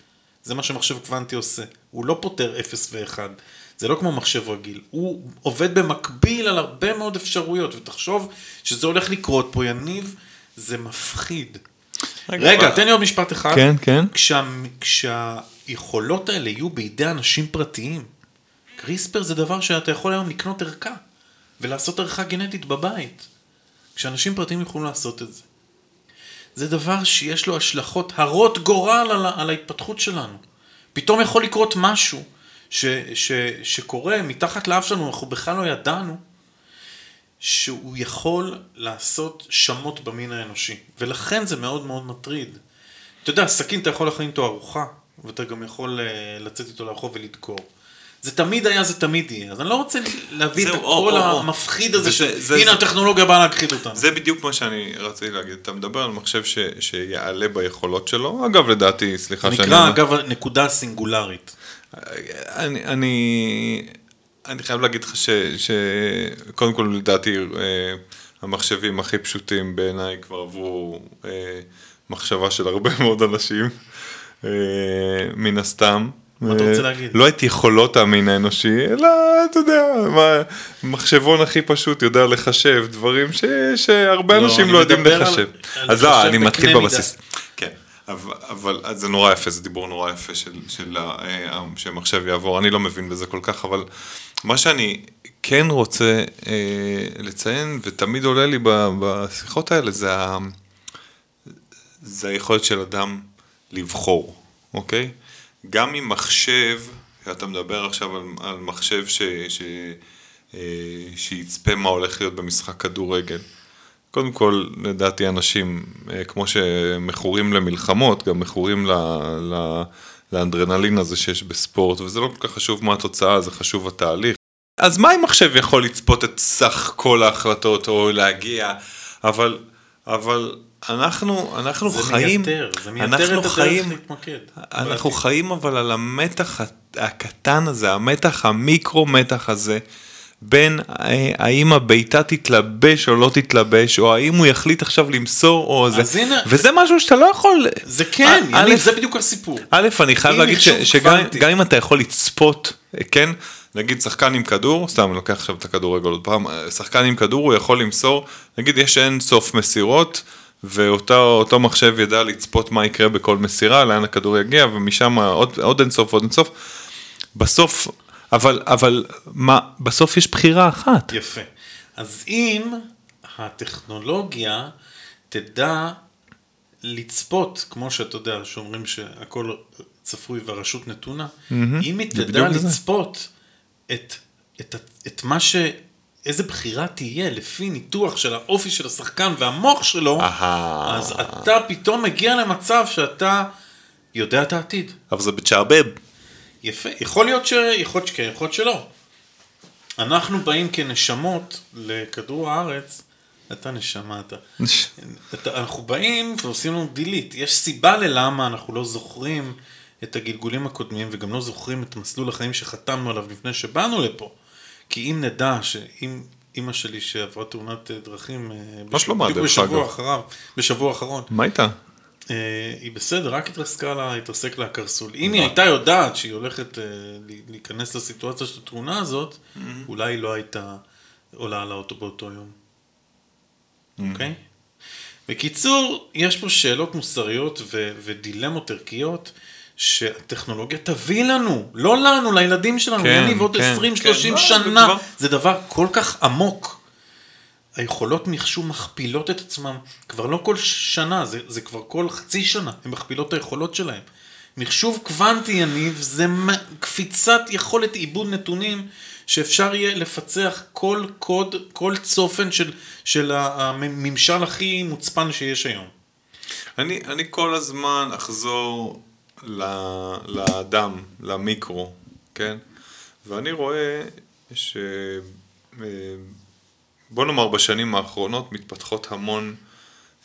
זה מה שמחשב קוונטי עושה. הוא לא פותר 0 ו-1. זה לא כמו מחשב רגיל. הוא עובד במקביל על הרבה מאוד אפשרויות, ותחשוב שזה הולך לקרות פה, יניב, זה מפחיד. רגע, רגע תן לי עוד משפט אחד. כן, כן. כשה, כשהיכולות האלה יהיו בידי אנשים פרטיים, קריספר זה דבר שאתה יכול היום לקנות ערכה, ולעשות ערכה גנטית בבית. כשאנשים פרטיים יכולים לעשות את זה. זה דבר שיש לו השלכות הרות גורל על, על ההתפתחות שלנו. פתאום יכול לקרות משהו ש, ש, שקורה מתחת לאף שלנו, אנחנו בכלל לא ידענו, שהוא יכול לעשות שמות במין האנושי. ולכן זה מאוד מאוד מטריד. אתה יודע, סכין אתה יכול להכין איתו ארוחה, ואתה גם יכול אה, לצאת איתו לארוחו ולדקור. זה תמיד היה, זה תמיד יהיה. אז אני לא רוצה להביא את הקול המפחיד הזה, שהנה הטכנולוגיה באה להכחיד אותנו. זה בדיוק מה שאני רציתי להגיד. אתה מדבר על מחשב ש, שיעלה ביכולות שלו, אגב, לדעתי, סליחה שאני... נקרא, אגב, נקודה סינגולרית. אני, אני, אני חייב להגיד לך שקודם כל, לדעתי, אה, המחשבים הכי פשוטים בעיניי כבר עברו אה, מחשבה של הרבה מאוד אנשים, אה, מן הסתם. מה אתה רוצה להגיד? לא את יכולות המין האנושי, אלא, אתה יודע, מה, מחשבון הכי פשוט יודע לחשב דברים ש, שהרבה לא, אנשים לא יודעים לחשב. על, אז לא, אני מתחיל בבסיס. כן, אבל, אבל זה נורא יפה, זה דיבור נורא יפה של, של, אה, שמחשב יעבור, אני לא מבין בזה כל כך, אבל מה שאני כן רוצה אה, לציין, ותמיד עולה לי בשיחות האלה, זה, ה, זה היכולת של אדם לבחור, אוקיי? גם עם מחשב, אתה מדבר עכשיו על, על מחשב ש, ש, אה, שיצפה מה הולך להיות במשחק כדורגל. קודם כל, לדעתי אנשים, אה, כמו שמכורים למלחמות, גם מכורים ל, ל, לאנדרנלין הזה שיש בספורט, וזה לא כל כך חשוב מה התוצאה, זה חשוב התהליך. אז מה אם מחשב יכול לצפות את סך כל ההחלטות או להגיע, אבל, אבל אנחנו, אנחנו זה חיים, מייתר, זה מייתר את הדרך להתמקד. אנחנו חיים אבל על המתח הקטן הזה, המתח המיקרו מתח הזה, בין אה, האם הביתה תתלבש או לא תתלבש, או האם הוא יחליט עכשיו למסור או זה, הנה, וזה משהו שאתה לא יכול... זה כן, א- יניב, זה בדיוק הסיפור. א', אני חייב להגיד ש, שגם אם אתה יכול לצפות, כן, נגיד שחקן עם כדור, סתם אני לוקח עכשיו את הכדורגל עוד פעם, שחקן עם כדור הוא יכול למסור, נגיד יש אין סוף מסירות, ואותו מחשב ידע לצפות מה יקרה בכל מסירה, לאן הכדור יגיע, ומשם עוד, עוד אין סוף, עוד אין סוף. בסוף, אבל, אבל מה, בסוף יש בחירה אחת. יפה. אז אם הטכנולוגיה תדע לצפות, כמו שאתה יודע, שאומרים שהכל צפוי והרשות נתונה, mm-hmm, אם היא תדע לצפות את, את, את מה ש... איזה בחירה תהיה לפי ניתוח של האופי של השחקן והמוח שלו, אהה. אז אתה פתאום מגיע למצב שאתה יודע את העתיד. אבל זה בצ'עבב. יפה, יכול להיות ש... יכול להיות שכן, יכול להיות שלא. אנחנו באים כנשמות לכדור הארץ, אתה נשמה, אתה. אתה אנחנו באים ועושים לנו דילית. יש סיבה ללמה אנחנו לא זוכרים את הגלגולים הקודמים וגם לא זוכרים את מסלול החיים שחתמנו עליו לפני שבאנו לפה. כי אם נדע שאם אימא שלי שעברה תאונת אה, דרכים, אה, מה שלומה, בדיוק דרך בשבוע אגב? אחריו, בשבוע האחרון, מה איתה? אה, היא בסדר, רק התרסקה לה, התרסק לה הקרסול. אם היא הייתה יודעת שהיא הולכת אה, להיכנס לסיטואציה של התאונה הזאת, אולי היא לא הייתה עולה על האוטו באותו יום. אוקיי? בקיצור, יש פה שאלות מוסריות ודילמות ערכיות שהטכנולוגיה תביא לנו, לא לנו, לילדים שלנו, כן, יניב עוד כן, 20-30 כן, לא, שנה. דבר- זה דבר כל כך עמוק. היכולות מחשוב מכפילות את עצמם כבר לא כל שנה, זה, זה כבר כל חצי שנה, הן מכפילות את היכולות שלהם. מחשוב קוונטי, יניב, זה קפיצת יכולת עיבוד נתונים שאפשר יהיה לפצח כל קוד, כל צופן של, של הממשל הכי מוצפן שיש היום. אני, אני כל הזמן אחזור לאדם, למיקרו, כן? ואני רואה ש... אה, בוא נאמר בשנים האחרונות מתפתחות המון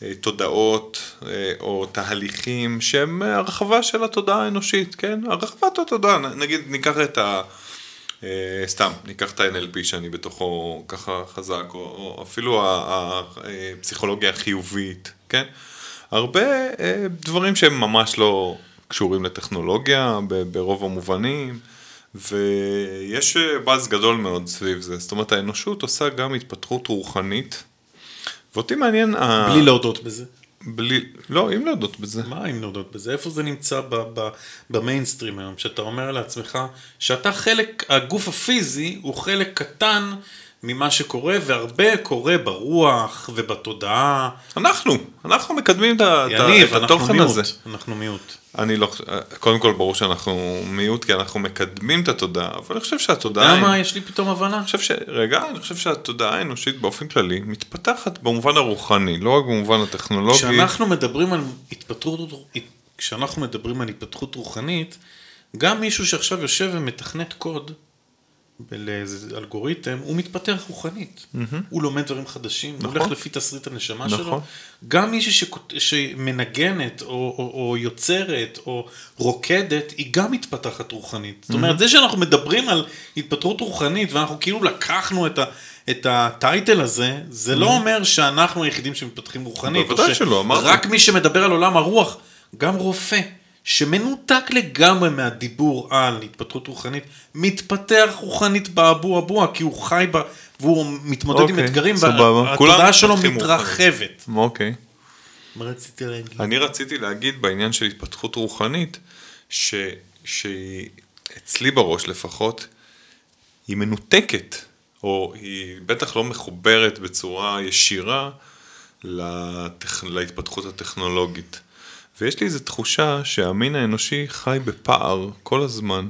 אה, תודעות אה, או תהליכים שהם הרחבה של התודעה האנושית, כן? הרחבת התודעה, נגיד ניקח את ה... סתם, ניקח את ה-NLP שאני בתוכו ככה חזק, או, או אפילו הפסיכולוגיה החיובית, כן? הרבה דברים שהם ממש לא קשורים לטכנולוגיה ברוב המובנים, ויש אה, באז גדול מאוד סביב זה. זאת אומרת, האנושות עושה גם התפתחות רוחנית, ואותי מעניין... ה- בלי להודות בזה. בלי... לא, אם להודות בזה. מה אם להודות בזה? איפה זה נמצא ב- ב- במיינסטרים היום? שאתה אומר לעצמך שאתה חלק, הגוף הפיזי הוא חלק קטן ממה שקורה, והרבה קורה ברוח ובתודעה. אנחנו, אנחנו מקדמים יניב, את אנחנו התוכן מיעוט. הזה. אנחנו מיעוט. אני לא, קודם כל ברור שאנחנו מיעוט כי אנחנו מקדמים את התודעה, אבל אני חושב שהתודעה, אתה יודע מה? יש לי פתאום הבנה. אני חושב ש... רגע, אני חושב שהתודעה האנושית באופן כללי מתפתחת במובן הרוחני, לא רק במובן הטכנולוגי. כשאנחנו מדברים על התפתחות, כשאנחנו מדברים על התפתחות רוחנית, גם מישהו שעכשיו יושב ומתכנת קוד לאיזה אלגוריתם, הוא מתפתח רוחנית. הוא לומד דברים חדשים, הוא נכון. הולך לפי תסריט הנשמה נכון. שלו. גם מישהי שכות- שמנגנת, או, או, או יוצרת, או רוקדת, היא גם מתפתחת רוחנית. זאת אומרת, זה שאנחנו מדברים על התפתחות רוחנית, ואנחנו כאילו לקחנו את, ה, את הטייטל הזה, זה לא אומר שאנחנו היחידים שמתפתחים רוחנית. בוודאי ש- שלא, אמרתי. רק מי שמדבר על עולם הרוח, גם רופא. שמנותק לגמרי מהדיבור על התפתחות רוחנית, מתפתח רוחנית באבו אבוה, כי הוא חי בה, והוא מתמודד עם אוקיי, אתגרים, סבבה. כולם והתודעה שלו מתרחבת. אוקיי. מה רציתי להגיד? אני רציתי להגיד בעניין של התפתחות רוחנית, ש... שהיא, אצלי בראש לפחות, היא מנותקת, או היא בטח לא מחוברת בצורה ישירה לטכ... להתפתחות הטכנולוגית. ויש לי איזו תחושה שהמין האנושי חי בפער כל הזמן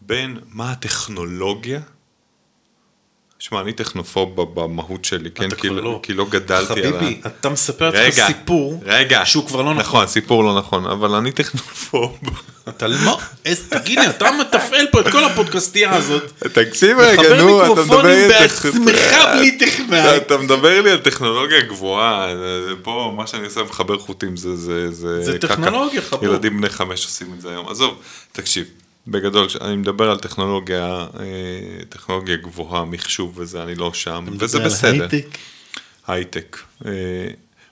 בין מה הטכנולוגיה, שמע, אני טכנופוב ב- במהות שלי, כן? אתה כי, כבר לא. כי לא גדלתי על ה... חביבי, אתה מספר לעצמך סיפור, רגע, שהוא כבר לא נכון. נכון, סיפור לא נכון, אבל אני טכנופוב. אתה לא, איזה- תגיד לי, אתה מתפעל פה את כל הפודקאסטייה הזאת. תקשיב רגע, מחבר נו, אתה מדבר מיקרופונים לי על טכ- בעצמך בלי טכנאי. אתה מדבר לי על טכנולוגיה גבוהה, פה מה שאני עושה מחבר חוטים זה זה זה זה קקה. טכנולוגיה, חבור. ילדים בני חמש עושים את זה היום. עזוב, תקשיב, בגדול, אני מדבר על טכנולוגיה, אה, טכנולוגיה גבוהה, מחשוב וזה, אני לא שם, וזה מדבר על בסדר. הייטק. הייטק. אה,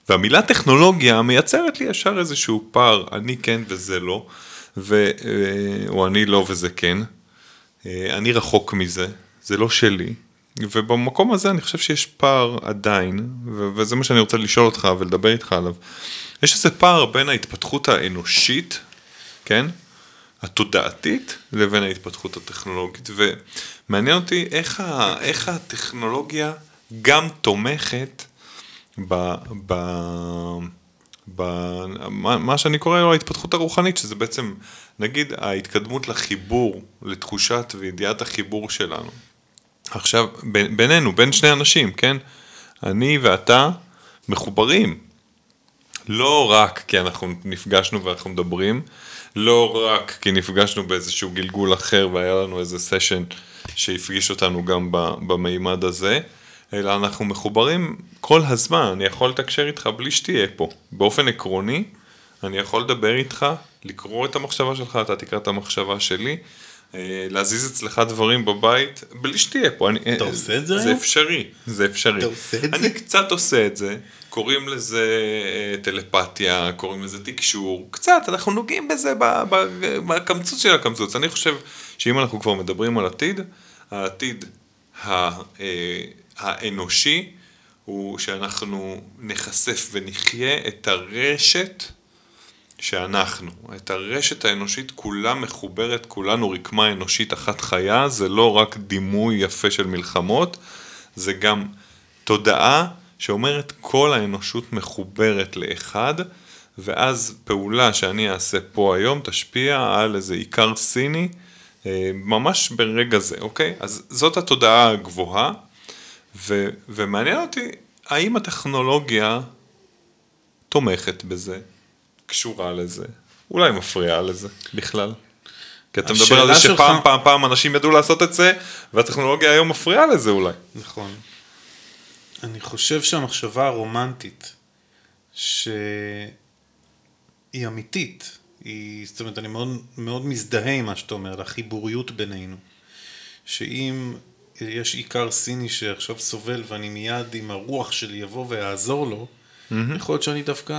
והמילה טכנולוגיה מייצרת לי ישר איזשהו פער, אני כן וזה לא, ו, אה, או אני לא וזה כן. אני רחוק מזה, זה לא שלי. ובמקום הזה אני חושב שיש פער עדיין, ו- וזה מה שאני רוצה לשאול אותך ולדבר איתך עליו. יש איזה פער בין ההתפתחות האנושית, כן? התודעתית לבין ההתפתחות הטכנולוגית, ומעניין אותי איך, ה, איך הטכנולוגיה גם תומכת ב... ב ב... מה, מה שאני קורא לו ההתפתחות הרוחנית, שזה בעצם, נגיד, ההתקדמות לחיבור, לתחושת וידיעת החיבור שלנו. עכשיו, ב- בינינו, בין שני אנשים, כן? אני ואתה מחוברים. לא רק כי אנחנו נפגשנו ואנחנו מדברים, לא רק כי נפגשנו באיזשהו גלגול אחר והיה לנו איזה סשן שהפגיש אותנו גם במימד הזה, אלא אנחנו מחוברים כל הזמן, אני יכול לתקשר איתך בלי שתהיה פה. באופן עקרוני, אני יכול לדבר איתך, לקרוא את המחשבה שלך, אתה תקרא את המחשבה שלי, אה, להזיז אצלך דברים בבית, בלי שתהיה פה. אני, אתה עושה את זה זה היום? אפשרי, זה אפשרי. אתה עושה את אני זה? קצת עושה את זה, קוראים לזה אה, טלפתיה, קוראים לזה תקשור, קצת, אנחנו נוגעים בזה בקמצוץ של הקמצוץ. אני חושב שאם אנחנו כבר מדברים על עתיד, העתיד אה, האנושי הוא שאנחנו נחשף ונחיה את הרשת שאנחנו, את הרשת האנושית כולה מחוברת, כולנו רקמה אנושית אחת חיה, זה לא רק דימוי יפה של מלחמות, זה גם תודעה שאומרת כל האנושות מחוברת לאחד, ואז פעולה שאני אעשה פה היום תשפיע על איזה עיקר סיני, אה, ממש ברגע זה, אוקיי? אז זאת התודעה הגבוהה, ו- ומעניין אותי, האם הטכנולוגיה תומכת בזה, קשורה לזה, אולי מפריעה לזה בכלל. כי אתה מדבר על זה שפעם שלך- פעם פעם אנשים ידעו לעשות את זה, והטכנולוגיה היום מפריעה לזה אולי. נכון. אני חושב שהמחשבה הרומנטית, שהיא אמיתית, היא, זאת אומרת, אני מאוד, מאוד מזדהה עם מה שאתה אומר, לחיבוריות בינינו. שאם יש עיקר סיני שעכשיו סובל ואני מיד עם הרוח שלי אבוא ואעזור לו, יכול להיות שאני דווקא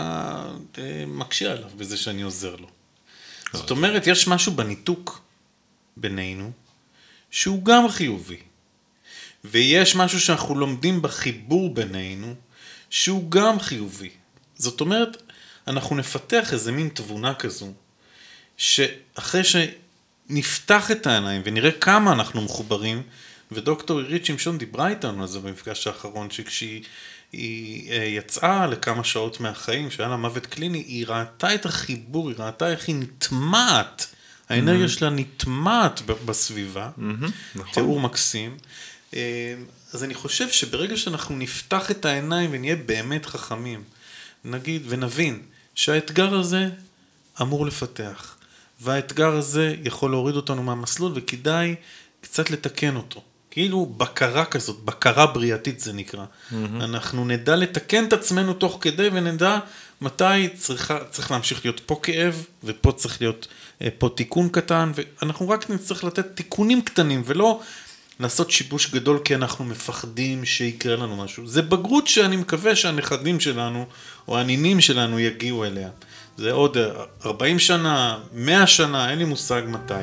אה, מקשה עליו בזה שאני עוזר לו. זאת אומרת, יש משהו בניתוק בינינו שהוא גם חיובי. ויש משהו שאנחנו לומדים בחיבור בינינו, שהוא גם חיובי. זאת אומרת, אנחנו נפתח איזה מין תבונה כזו, שאחרי שנפתח את העיניים ונראה כמה אנחנו מחוברים, ודוקטור עירית שמשון דיברה איתנו על זה במפגש האחרון, שכשהיא היא, אה, יצאה לכמה שעות מהחיים, שהיה לה מוות קליני, היא ראתה את החיבור, היא ראתה איך היא נטמעת, האנרגיה שלה נטמעת בסביבה, נכון. תיאור מקסים. אה, אז אני חושב שברגע שאנחנו נפתח את העיניים ונהיה באמת חכמים, נגיד ונבין שהאתגר הזה אמור לפתח, והאתגר הזה יכול להוריד אותנו מהמסלול וכדאי קצת לתקן אותו. כאילו בקרה כזאת, בקרה בריאתית זה נקרא. Mm-hmm. אנחנו נדע לתקן את עצמנו תוך כדי ונדע מתי צריכה, צריך להמשיך להיות פה כאב ופה צריך להיות אה, פה תיקון קטן ואנחנו רק נצטרך לתת תיקונים קטנים ולא לעשות שיבוש גדול כי אנחנו מפחדים שיקרה לנו משהו. זה בגרות שאני מקווה שהנכדים שלנו או הנינים שלנו יגיעו אליה. זה עוד 40 שנה, 100 שנה, אין לי מושג מתי.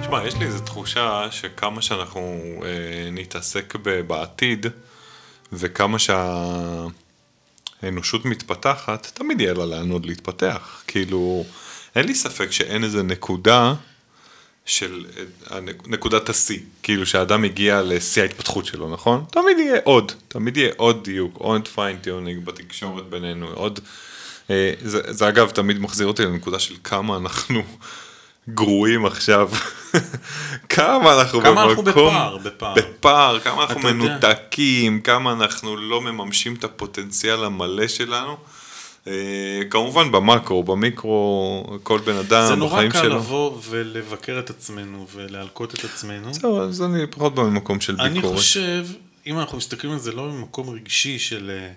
תשמע, יש לי איזו תחושה שכמה שאנחנו אה, נתעסק בעתיד, וכמה שהאנושות מתפתחת, תמיד יהיה לה לאן עוד להתפתח. כאילו, אין לי ספק שאין איזה נקודה של נקודת השיא, כאילו שהאדם הגיע לשיא ההתפתחות שלו, נכון? תמיד יהיה עוד, תמיד יהיה עוד דיוק, עוד fine-tuning בתקשורת בינינו, עוד... אה, זה, זה אגב תמיד מחזיר אותי לנקודה של כמה אנחנו גרועים עכשיו, כמה אנחנו כמה אנחנו במקום, בפער, בפער. בפער, כמה אנחנו אתה יודע. מנותקים, כמה אנחנו לא מממשים את הפוטנציאל המלא שלנו. אה, כמובן במקרו, במיקרו, כל בן אדם זה נורא בחיים קל שלו. לבוא ולבקר את עצמנו ולהלקות את עצמנו. זהו, אז אני פחות בא ממקום של אני ביקורת. חושב, אם אנחנו מסתכלים על זה לא ממקום רגשי של אה,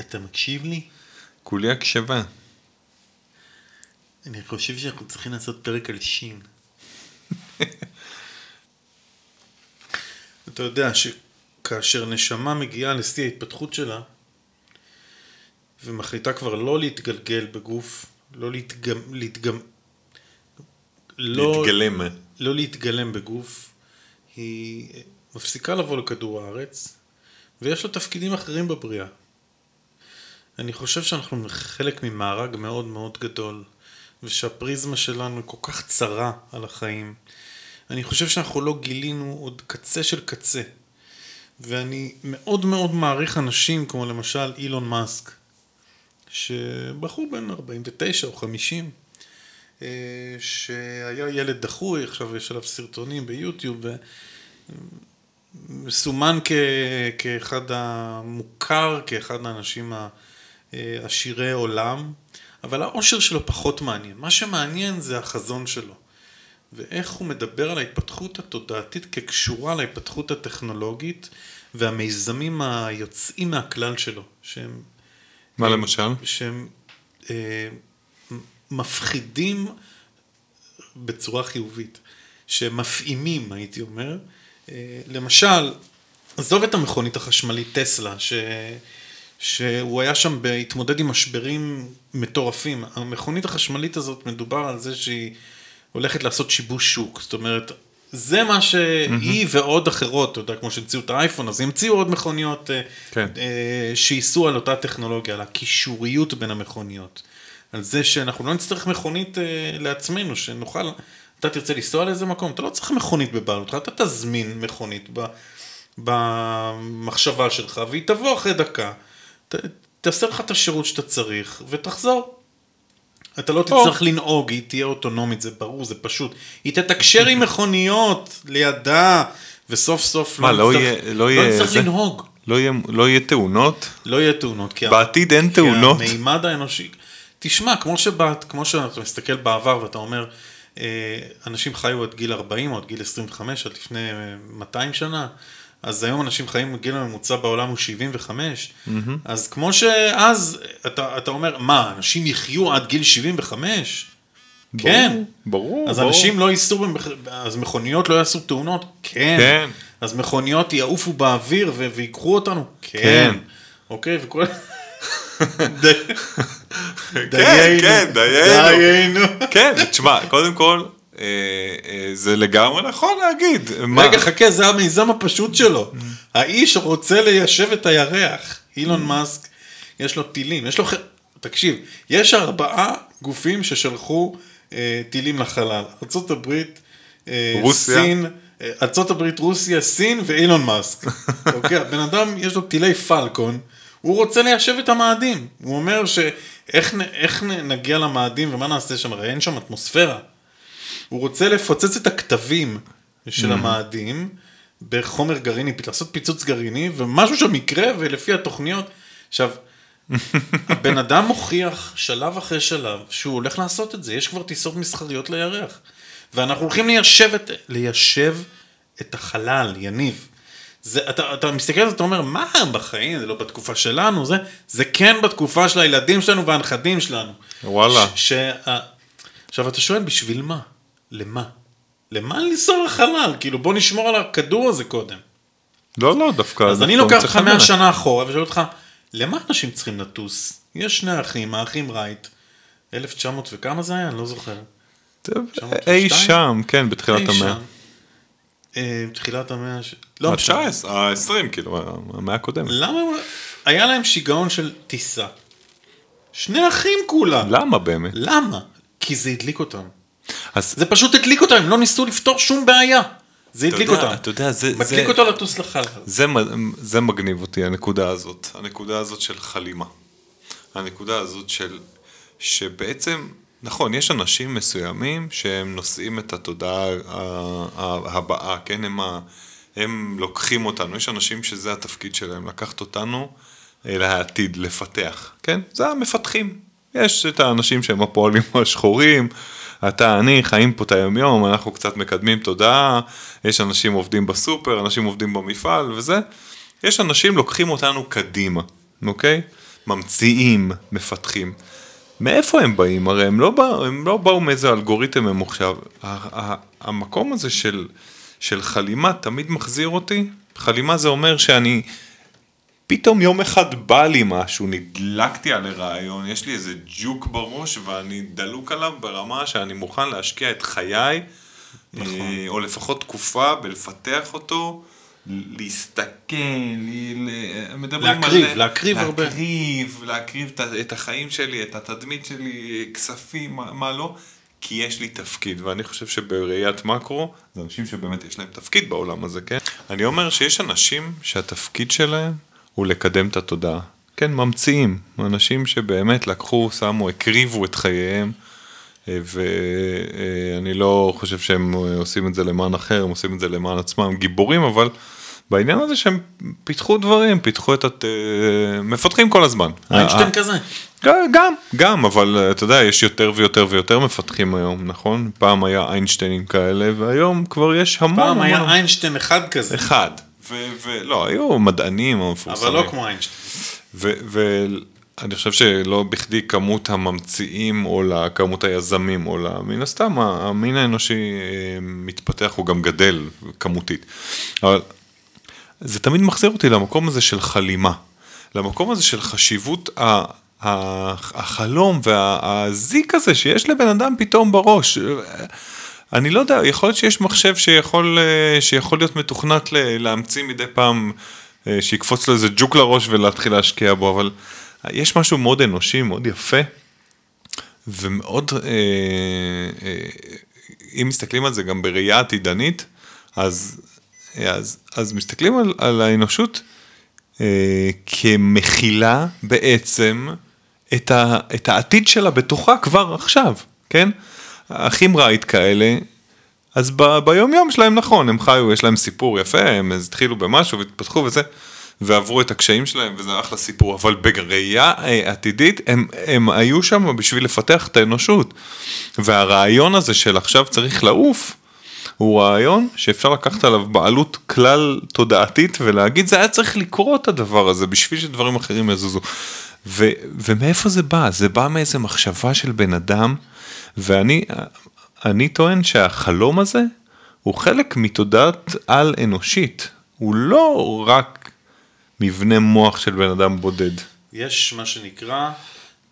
אתה מקשיב לי? כולי הקשבה. אני חושב שאנחנו צריכים לעשות פרק על שין. אתה יודע שכאשר נשמה מגיעה לשיא ההתפתחות שלה, ומחליטה כבר לא להתגלגל בגוף, לא להתגם... להתגם... לא, להתגלם. לא להתגלם בגוף, היא מפסיקה לבוא לכדור הארץ, ויש לה תפקידים אחרים בבריאה. אני חושב שאנחנו חלק ממארג מאוד מאוד גדול, ושהפריזמה שלנו היא כל כך צרה על החיים. אני חושב שאנחנו לא גילינו עוד קצה של קצה. ואני מאוד מאוד מעריך אנשים כמו למשל אילון מאסק, שבחור בן 49 או 50, אה, שהיה ילד דחוי, עכשיו יש עליו סרטונים ביוטיוב, וסומן כ, כאחד המוכר, כאחד האנשים העשירי עולם, אבל האושר שלו פחות מעניין. מה שמעניין זה החזון שלו. ואיך הוא מדבר על ההתפתחות התודעתית כקשורה להתפתחות הטכנולוגית והמיזמים היוצאים מהכלל שלו, שהם... מה למשל? שהם אה, מפחידים בצורה חיובית, שהם מפעימים, הייתי אומר. אה, למשל, עזוב את המכונית החשמלית טסלה, ש... שהוא היה שם בהתמודד עם משברים מטורפים. המכונית החשמלית הזאת, מדובר על זה שהיא הולכת לעשות שיבוש שוק. זאת אומרת, זה מה שהיא mm-hmm. ועוד אחרות, אתה יודע, כמו שהמציאו את האייפון, אז המציאו עוד מכוניות אה, כן. אה, שייסעו על אותה טכנולוגיה, על הקישוריות בין המכוניות. על זה שאנחנו לא נצטרך מכונית אה, לעצמנו, שנוכל, אתה תרצה לנסוע לאיזה מקום, אתה לא צריך מכונית בבעלותך, אתה תזמין מכונית ב, במחשבה שלך, והיא תבוא אחרי דקה, ת, תעשה לך את השירות שאתה צריך, ותחזור. אתה לא תצטרך לנהוג, היא תהיה אוטונומית, זה ברור, זה פשוט. היא תתקשר עם מכוניות לידה, וסוף סוף מה, לא, לא יהיה, לא יהיה, לא נצטרך לנהוג. לא יהיה, לא יהיה תאונות? לא יהיה תאונות. כי בעתיד אין תאונות? כי המימד האנושי, תשמע, כמו, שבאת, כמו שאתה מסתכל בעבר ואתה אומר, אה, אנשים חיו עד גיל 40 או עד גיל 25, עד לפני 200 שנה, אז היום אנשים חיים, גיל הממוצע בעולם הוא 75, mm-hmm. אז כמו שאז אתה, אתה אומר, מה, אנשים יחיו עד גיל 75? ברור, כן. ברור, אז ברור. אנשים לא ייסעו. אז מכוניות לא יעשו תאונות? כן. כן. אז מכוניות יעופו באוויר ו... ויקחו אותנו? כן. כן. אוקיי, וכל... כן, כן, דיינו. כן, תשמע, קודם כל, זה לגמרי נכון להגיד. רגע, חכה, זה המיזם הפשוט שלו. האיש רוצה ליישב את הירח. אילון מאסק, יש לו טילים, יש לו... תקשיב, יש ארבעה גופים ששלחו אה, טילים לחלל. ארה"ב, סין, ארה"ב, רוסיה, סין ואילון מאסק. אוקיי, הבן אדם יש לו טילי פלקון. הוא רוצה ליישב את המאדים. הוא אומר שאיך נגיע למאדים ומה נעשה שם, הרי אין שם אטמוספירה. הוא רוצה לפוצץ את הכתבים של mm. המאדים בחומר גרעיני, לעשות פיצוץ גרעיני, ומשהו שם יקרה, ולפי התוכניות. עכשיו, הבן אדם מוכיח שלב אחרי שלב שהוא הולך לעשות את זה, יש כבר טיסות מסחריות לירח. ואנחנו הולכים ליישב את, ליישב את החלל, יניב. זה, אתה, אתה מסתכל על זה, אתה אומר, מה בחיים, זה לא בתקופה שלנו, זה, זה כן בתקופה של הילדים שלנו והנכדים שלנו. וואלה. ש, ש, עכשיו אתה שואל, בשביל מה? למה? למה לנסוע לחלל? כאילו בוא נשמור על הכדור הזה קודם. לא, לא, דווקא... אז אני לוקח אותך 100 שנה אחורה ושואל אותך, למה אנשים צריכים לטוס? יש שני אחים, האחים רייט, 1900 וכמה זה היה? אני לא זוכר. אי שם, כן, בתחילת המאה. אה, תחילת המאה, לא ה-19, ה-20, כאילו, המאה הקודמת. למה, היה להם שיגעון של טיסה. שני אחים כולם. למה באמת? למה? כי זה הדליק אותם. אז... זה פשוט הדליק אותם, הם לא ניסו לפתור שום בעיה. זה הדליק אותם. אתה יודע, זה... מדליק זה, אותו לטוס לחלל. זה, זה מגניב אותי, הנקודה הזאת. הנקודה הזאת של חלימה. הנקודה הזאת של... שבעצם, נכון, יש אנשים מסוימים שהם נושאים את התודעה הבאה, כן? הם, ה, הם לוקחים אותנו. יש אנשים שזה התפקיד שלהם, לקחת אותנו לעתיד, לפתח, כן? זה המפתחים. יש את האנשים שהם הפועלים השחורים. אתה, אני, חיים פה את היומיום, אנחנו קצת מקדמים תודעה, יש אנשים עובדים בסופר, אנשים עובדים במפעל וזה, יש אנשים לוקחים אותנו קדימה, אוקיי? ממציאים, מפתחים. מאיפה הם באים? הרי הם לא, בא, הם לא באו מאיזה אלגוריתם ממוחשב. המקום הזה של, של חלימה תמיד מחזיר אותי. חלימה זה אומר שאני פתאום יום אחד בא לי משהו, נדלקתי על הרעיון, יש לי איזה ג'וק בראש ואני דלוק עליו ברמה שאני מוכן להשקיע את חיי, נכון. אה, או לפחות תקופה בלפתח אותו, להסתכל, מדברים להקריב, על... להקריב הרבה. להקריב, להקריב את החיים שלי, את התדמית שלי, כספים, מה, מה לא, כי יש לי תפקיד, ואני חושב שבראיית מקרו, זה אנשים שבאמת יש להם תפקיד בעולם הזה, כן? אני אומר שיש אנשים שהתפקיד שלהם הוא לקדם את התודעה. כן, ממציאים, אנשים שבאמת לקחו, שמו, הקריבו את חייהם, אה, ואני לא חושב שהם עושים את זה למען אחר, הם עושים את זה למען עצמם, גיבורים, אבל בעניין הזה שהם פיתחו דברים, פיתחו את, הת... מפתחים כל הזמן. איינשטיין כזה. גם, גם, אבל אתה יודע, יש יותר ויותר ויותר מפתחים היום, נכון? פעם היה איינשטיינים כאלה, והיום כבר יש המון. פעם היה. איינשטיין אחד כזה. אחד. ולא, היו מדענים המפורסמים. אבל לא כמו איינשטיין. ואני חושב שלא בכדי כמות הממציאים עולה, כמות היזמים עולה, מן הסתם המין האנושי אה, מתפתח, הוא גם גדל כמותית. אבל זה תמיד מחזיר אותי למקום הזה של חלימה, למקום הזה של חשיבות החלום והזיק הזה שיש לבן אדם פתאום בראש. אני לא יודע, יכול להיות שיש מחשב שיכול, שיכול להיות מתוכנת להמציא מדי פעם, שיקפוץ לו איזה ג'וק לראש ולהתחיל להשקיע בו, אבל יש משהו מאוד אנושי, מאוד יפה, ומאוד, אם מסתכלים על זה גם בראייה עתידנית, אז אז, אז מסתכלים על, על האנושות אה, כמכילה בעצם את, ה, את העתיד שלה בתוכה כבר עכשיו, כן? אחים רייט כאלה, אז ב, ביום יום שלהם נכון, הם חיו, יש להם סיפור יפה, הם התחילו במשהו והתפתחו וזה, ועברו את הקשיים שלהם וזה אחלה סיפור, אבל בראייה אה, עתידית הם, הם היו שם בשביל לפתח את האנושות. והרעיון הזה של עכשיו צריך לעוף, הוא רעיון שאפשר לקחת עליו בעלות כלל תודעתית ולהגיד זה היה צריך לקרות הדבר הזה בשביל שדברים אחרים יזוזו. ו, ומאיפה זה בא? זה בא מאיזה מחשבה של בן אדם ואני אני טוען שהחלום הזה הוא חלק מתודעת על אנושית, הוא לא רק מבנה מוח של בן אדם בודד. יש מה שנקרא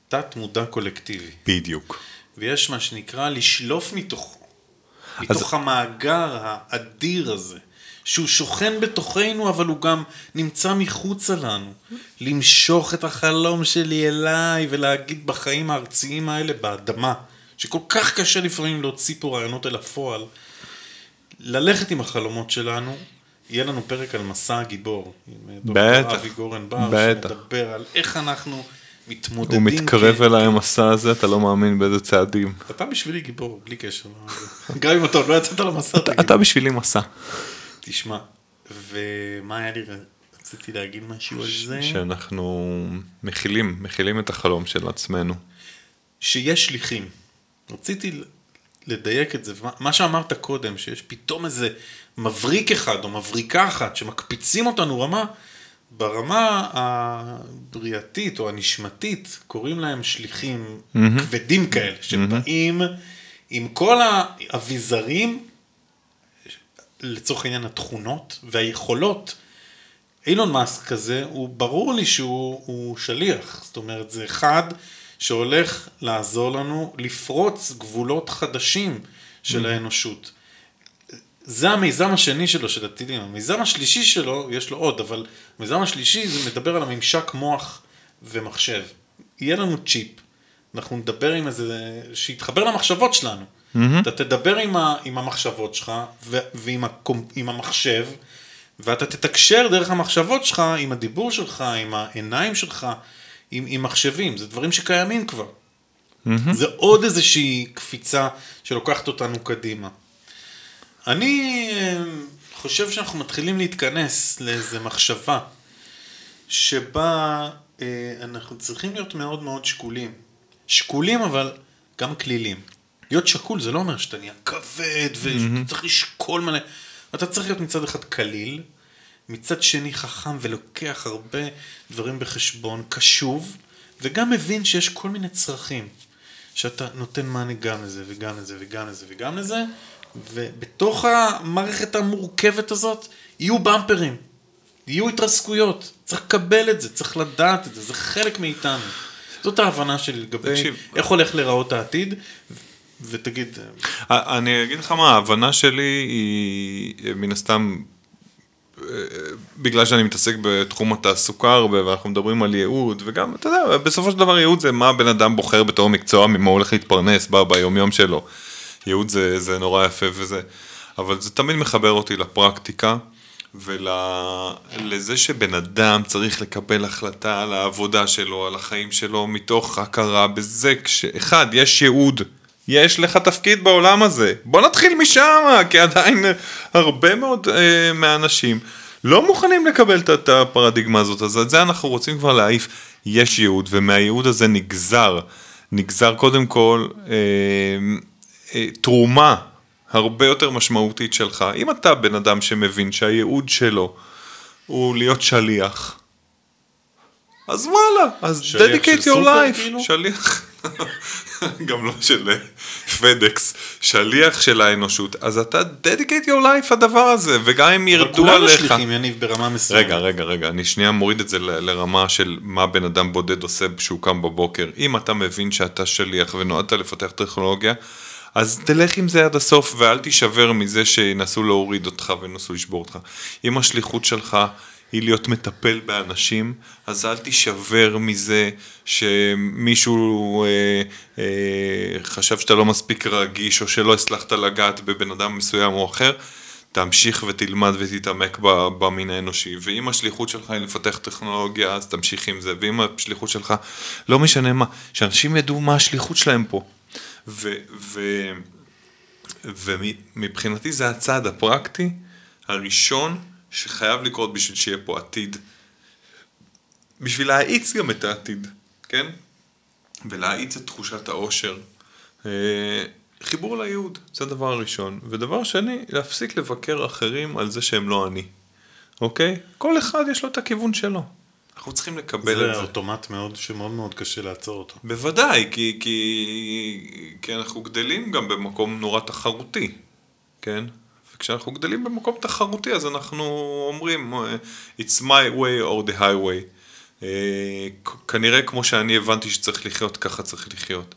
תת מודע קולקטיבי. בדיוק. ויש מה שנקרא לשלוף מתוכו. מתוך אז... המאגר האדיר הזה, שהוא שוכן בתוכנו, אבל הוא גם נמצא מחוצה לנו. למשוך את החלום שלי אליי ולהגיד בחיים הארציים האלה, באדמה, שכל כך קשה לפעמים להוציא פה רעיונות אל הפועל, ללכת עם החלומות שלנו. יהיה לנו פרק על מסע הגיבור. בטח, אבי גורן בר, בטח. שמדבר על איך אנחנו מתמודדים. הוא מתקרב אליי המסע הזה, אתה לא מאמין באיזה צעדים. אתה בשבילי גיבור, בלי קשר. גם אם אתה עוד לא יצאת למסע. אתה בשבילי מסע. תשמע, ומה היה לי, רציתי להגיד משהו על זה? שאנחנו מכילים, מכילים את החלום של עצמנו. שיש שליחים. רציתי לדייק את זה, מה שאמרת קודם, שיש פתאום איזה מבריק אחד או מבריקה אחת שמקפיצים אותנו רמה, ברמה הבריאתית או הנשמתית קוראים להם שליחים mm-hmm. כבדים כאלה, שבאים mm-hmm. עם כל האביזרים, לצורך העניין התכונות והיכולות. אילון מאסק כזה, הוא ברור לי שהוא שליח, זאת אומרת זה אחד שהולך לעזור לנו לפרוץ גבולות חדשים של mm-hmm. האנושות. זה המיזם השני שלו, של הטילים. המיזם השלישי שלו, יש לו עוד, אבל המיזם השלישי זה מדבר על הממשק מוח ומחשב. יהיה לנו צ'יפ, אנחנו נדבר עם איזה, שיתחבר למחשבות שלנו. Mm-hmm. אתה תדבר עם, ה, עם המחשבות שלך ו, ועם הקום, עם המחשב, ואתה תתקשר דרך המחשבות שלך עם הדיבור שלך, עם העיניים שלך, עם, עם מחשבים. זה דברים שקיימים כבר. Mm-hmm. זה עוד איזושהי קפיצה שלוקחת אותנו קדימה. אני אה, חושב שאנחנו מתחילים להתכנס לאיזה מחשבה שבה אה, אנחנו צריכים להיות מאוד מאוד שקולים. שקולים אבל גם כלילים. להיות שקול זה לא אומר שאתה נהיה כבד ואתה צריך לשקול מלא. אתה צריך להיות מצד אחד קליל, מצד שני חכם ולוקח הרבה דברים בחשבון, קשוב, וגם מבין שיש כל מיני צרכים. שאתה נותן מענה גם לזה וגם לזה וגם לזה וגם לזה, ובתוך המערכת המורכבת הזאת יהיו במפרים, יהיו התרסקויות, צריך לקבל את זה, צריך לדעת את זה, זה חלק מאיתנו. זאת ההבנה שלי לגבי תקשיב, איך הולך להיראות העתיד, ותגיד... אה, אני אגיד לך מה, ההבנה שלי היא מן הסתם, בגלל שאני מתעסק בתחום התעסוקה הרבה, ואנחנו מדברים על ייעוד, וגם, אתה יודע, בסופו של דבר ייעוד זה מה הבן אדם בוחר בתור מקצוע, ממה הוא הולך להתפרנס ב- ביומיום שלו. ייעוד זה, זה נורא יפה וזה, אבל זה תמיד מחבר אותי לפרקטיקה. ולזה שבן אדם צריך לקבל החלטה על העבודה שלו, על החיים שלו, מתוך הכרה בזה, כשאחד, יש ייעוד, יש לך תפקיד בעולם הזה, בוא נתחיל משם, כי עדיין הרבה מאוד אה, מהאנשים לא מוכנים לקבל את הפרדיגמה הזאת, אז את זה אנחנו רוצים כבר להעיף, יש ייעוד, ומהייעוד הזה נגזר, נגזר קודם כל אה, אה, תרומה הרבה יותר משמעותית שלך. אם אתה בן אדם שמבין שהייעוד שלו הוא להיות שליח, אז וואלה, אז dedicate your life. כאילו? שליח, גם לא של פדקס, שליח של האנושות, אז אתה dedicate your life הדבר הזה, וגם אם אבל ירדו כולנו עליך... שליחים, יניב, ברמה מסוימת. רגע, רגע, רגע, אני שנייה מוריד את זה ל- לרמה של מה בן אדם בודד עושה כשהוא קם בבוקר. אם אתה מבין שאתה שליח ונועדת לפתח טכנולוגיה, אז תלך עם זה עד הסוף ואל תישבר מזה שינסו להוריד אותך וינסו לשבור אותך. אם השליחות שלך היא להיות מטפל באנשים, אז אל תישבר מזה שמישהו אה, אה, חשב שאתה לא מספיק רגיש או שלא הצלחת לגעת בבן אדם מסוים או אחר. תמשיך ותלמד ותתעמק במין האנושי, ואם השליחות שלך היא לפתח טכנולוגיה, אז תמשיך עם זה, ואם השליחות שלך, לא משנה מה, שאנשים ידעו מה השליחות שלהם פה. ו- ו- ומבחינתי זה הצעד הפרקטי הראשון שחייב לקרות בשביל שיהיה פה עתיד. בשביל להאיץ גם את העתיד, כן? ולהאיץ את תחושת האושר. אה, חיבור לייעוד, זה הדבר הראשון. ודבר שני, להפסיק לבקר אחרים על זה שהם לא אני, אוקיי? כל אחד יש לו את הכיוון שלו. אנחנו צריכים לקבל זה את זה. אוטומט מאוד, שמאוד מאוד קשה לעצור אותו. בוודאי, כי, כי, כי אנחנו גדלים גם במקום נורא תחרותי, כן? וכשאנחנו גדלים במקום תחרותי, אז אנחנו אומרים, אה, it's my way or the highway. אה, כנראה כמו שאני הבנתי שצריך לחיות, ככה צריך לחיות.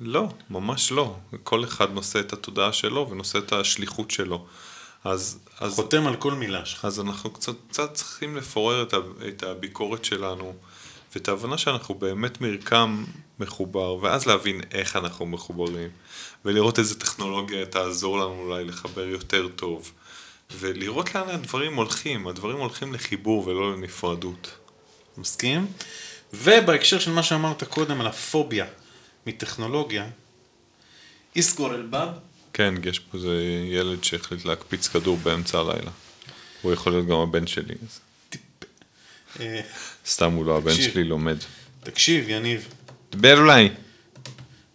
לא, ממש לא. כל אחד נושא את התודעה שלו ונושא את השליחות שלו. אז, אז, חותם על כל מילה שלך. אז אנחנו קצת, קצת צריכים לפורר את, ה, את הביקורת שלנו ואת ההבנה שאנחנו באמת מרקם מחובר, ואז להבין איך אנחנו מחוברים, ולראות איזה טכנולוגיה תעזור לנו אולי לחבר יותר טוב, ולראות לאן הדברים הולכים, הדברים הולכים לחיבור ולא לנפרדות. מסכים? ובהקשר של מה שאמרת קודם על הפוביה מטכנולוגיה, איסקור אלבב, כן, יש פה איזה ילד שהחליט להקפיץ כדור באמצע הלילה. הוא יכול להיות גם הבן שלי, אז אה, סתם הוא לא הבן. שלי לומד. תקשיב, יניב, דבר אולי.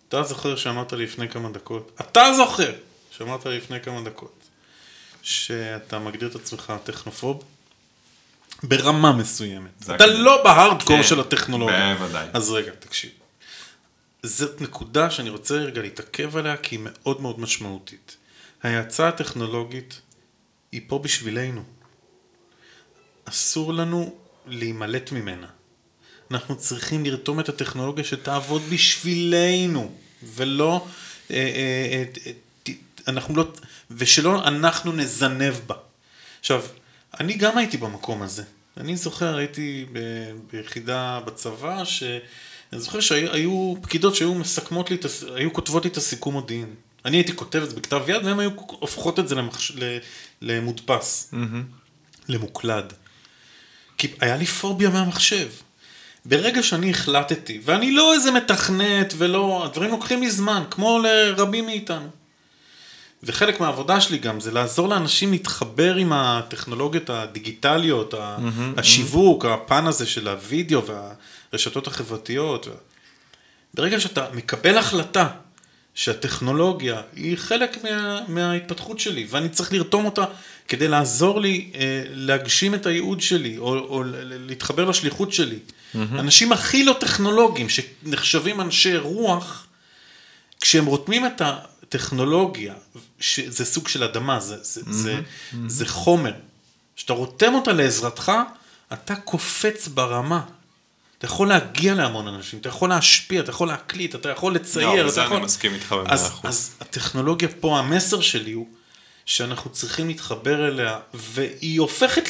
אתה זוכר שאמרת לי לפני כמה דקות, אתה זוכר שאמרת לי לפני כמה דקות, שאתה מגדיר את עצמך טכנופוב? ברמה מסוימת. אתה הכי- לא בהארדקור כן, של הטכנולוגיה. בוודאי. אז רגע, תקשיב. זאת נקודה שאני רוצה רגע להתעכב עליה, כי היא מאוד מאוד משמעותית. ההאצה הטכנולוגית היא פה בשבילנו. אסור לנו להימלט ממנה. אנחנו צריכים לרתום את הטכנולוגיה שתעבוד בשבילנו, ולא... אה, אה, אה, אנחנו לא... ושלא אנחנו נזנב בה. עכשיו, אני גם הייתי במקום הזה. אני זוכר, הייתי ב- ביחידה בצבא, ש... אני זוכר שהיו היו פקידות שהיו מסכמות לי, את היו כותבות לי את הסיכום מודיעין. אני הייתי כותב את זה בכתב יד, והן היו הופכות את זה למחש... למודפס, למוקלד. כי היה לי פוביה מהמחשב. ברגע שאני החלטתי, ואני לא איזה מתכנת ולא, הדברים לוקחים לי זמן, כמו לרבים מאיתנו. וחלק מהעבודה שלי גם זה לעזור לאנשים להתחבר עם הטכנולוגיות הדיגיטליות, ה- השיווק, הפן הזה של הוידאו והרשתות החברתיות. ברגע שאתה מקבל החלטה שהטכנולוגיה היא חלק מה, מההתפתחות שלי, ואני צריך לרתום אותה כדי לעזור לי אה, להגשים את הייעוד שלי, או, או להתחבר לשליחות שלי. אנשים הכי לא טכנולוגיים, שנחשבים אנשי רוח, כשהם רותמים את הטכנולוגיה, שזה סוג של אדמה, זה, זה, זה, זה חומר, כשאתה רותם אותה לעזרתך, אתה קופץ ברמה. אתה יכול להגיע להמון אנשים, אתה יכול להשפיע, אתה יכול להקליט, אתה יכול לצייר, לא, אתה בזה יכול... אני מסכים איתך במאה אחוז. אז הטכנולוגיה פה, המסר שלי הוא שאנחנו צריכים להתחבר אליה, והיא הופכת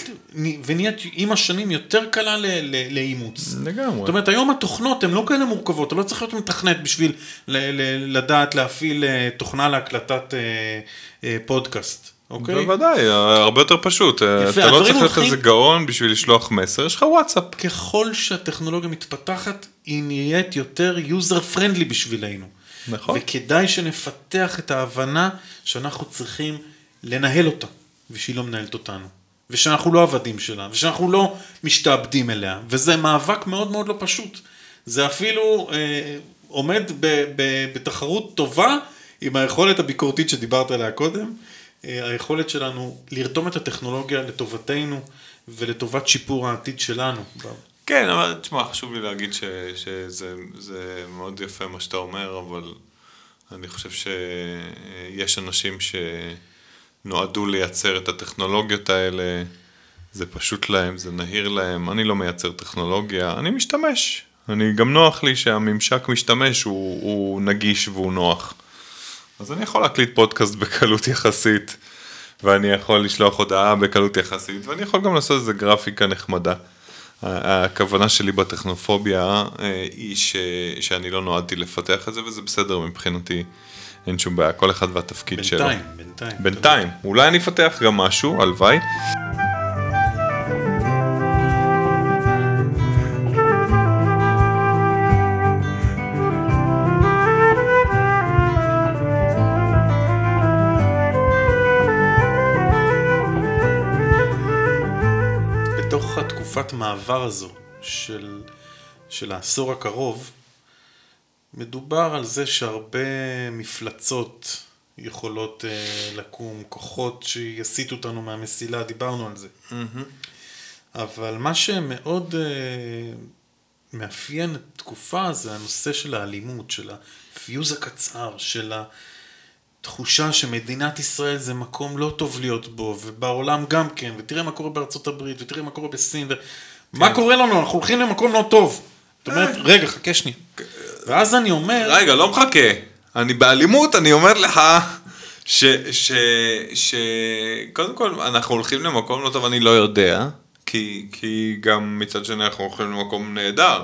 ונהיית עם השנים יותר קלה לאימוץ. לגמרי. זאת אומרת, היום התוכנות הן לא כאלה מורכבות, אתה לא צריך להיות מתכנת בשביל לדעת להפעיל אה, תוכנה להקלטת אה, אה, פודקאסט, אוקיי? בוודאי, הרבה יותר פשוט. אתה לא צריך להיות איזה גאון בשביל לשלוח מסר, יש לך וואטסאפ. ככל שהטכנולוגיה מתפתחת, היא נהיית יותר user friendly בשבילנו. נכון. וכדאי שנפתח את ההבנה שאנחנו צריכים לנהל אותה, ושהיא לא מנהלת אותנו. ושאנחנו לא עבדים שלה, ושאנחנו לא משתעבדים אליה, וזה מאבק מאוד מאוד לא פשוט. זה אפילו אה, עומד ב, ב, בתחרות טובה עם היכולת הביקורתית שדיברת עליה קודם, אה, היכולת שלנו לרתום את הטכנולוגיה לטובתנו ולטובת שיפור העתיד שלנו. כן, אבל תשמע, חשוב לי להגיד ש, שזה זה מאוד יפה מה שאתה אומר, אבל אני חושב שיש אנשים שנועדו לייצר את הטכנולוגיות האלה, זה פשוט להם, זה נהיר להם, אני לא מייצר טכנולוגיה, אני משתמש. אני, גם נוח לי שהממשק משתמש הוא, הוא נגיש והוא נוח. אז אני יכול להקליט פודקאסט בקלות יחסית, ואני יכול לשלוח הודעה בקלות יחסית, ואני יכול גם לעשות איזה גרפיקה נחמדה. הכוונה שלי בטכנופוביה אה, היא ש, שאני לא נועדתי לפתח את זה, וזה בסדר מבחינתי, אין שום בעיה, כל אחד והתפקיד שלו. בינתיים, בינתיים. בינתיים, אולי אני אפתח גם משהו, הלוואי. בתוך התקופת מעבר הזו של, של העשור הקרוב, מדובר על זה שהרבה מפלצות יכולות uh, לקום, כוחות שיסיטו אותנו מהמסילה, דיברנו על זה. אבל מה שמאוד uh, מאפיין את התקופה זה הנושא של האלימות, של הפיוז הקצר, של התחושה שמדינת ישראל זה מקום לא טוב להיות בו, ובעולם גם כן, ותראה מה קורה בארצות הברית, ותראה מה קורה בסין, ומה קורה לנו, אנחנו הולכים למקום לא טוב. זאת אומרת, רגע, חכה שנייה. ואז אני אומר... רגע, לא מחכה. אני באלימות, אני אומר לך ש... ש... ש... קודם כל, אנחנו הולכים למקום לא טוב, אני לא יודע, כי, כי גם מצד שני אנחנו הולכים למקום נהדר,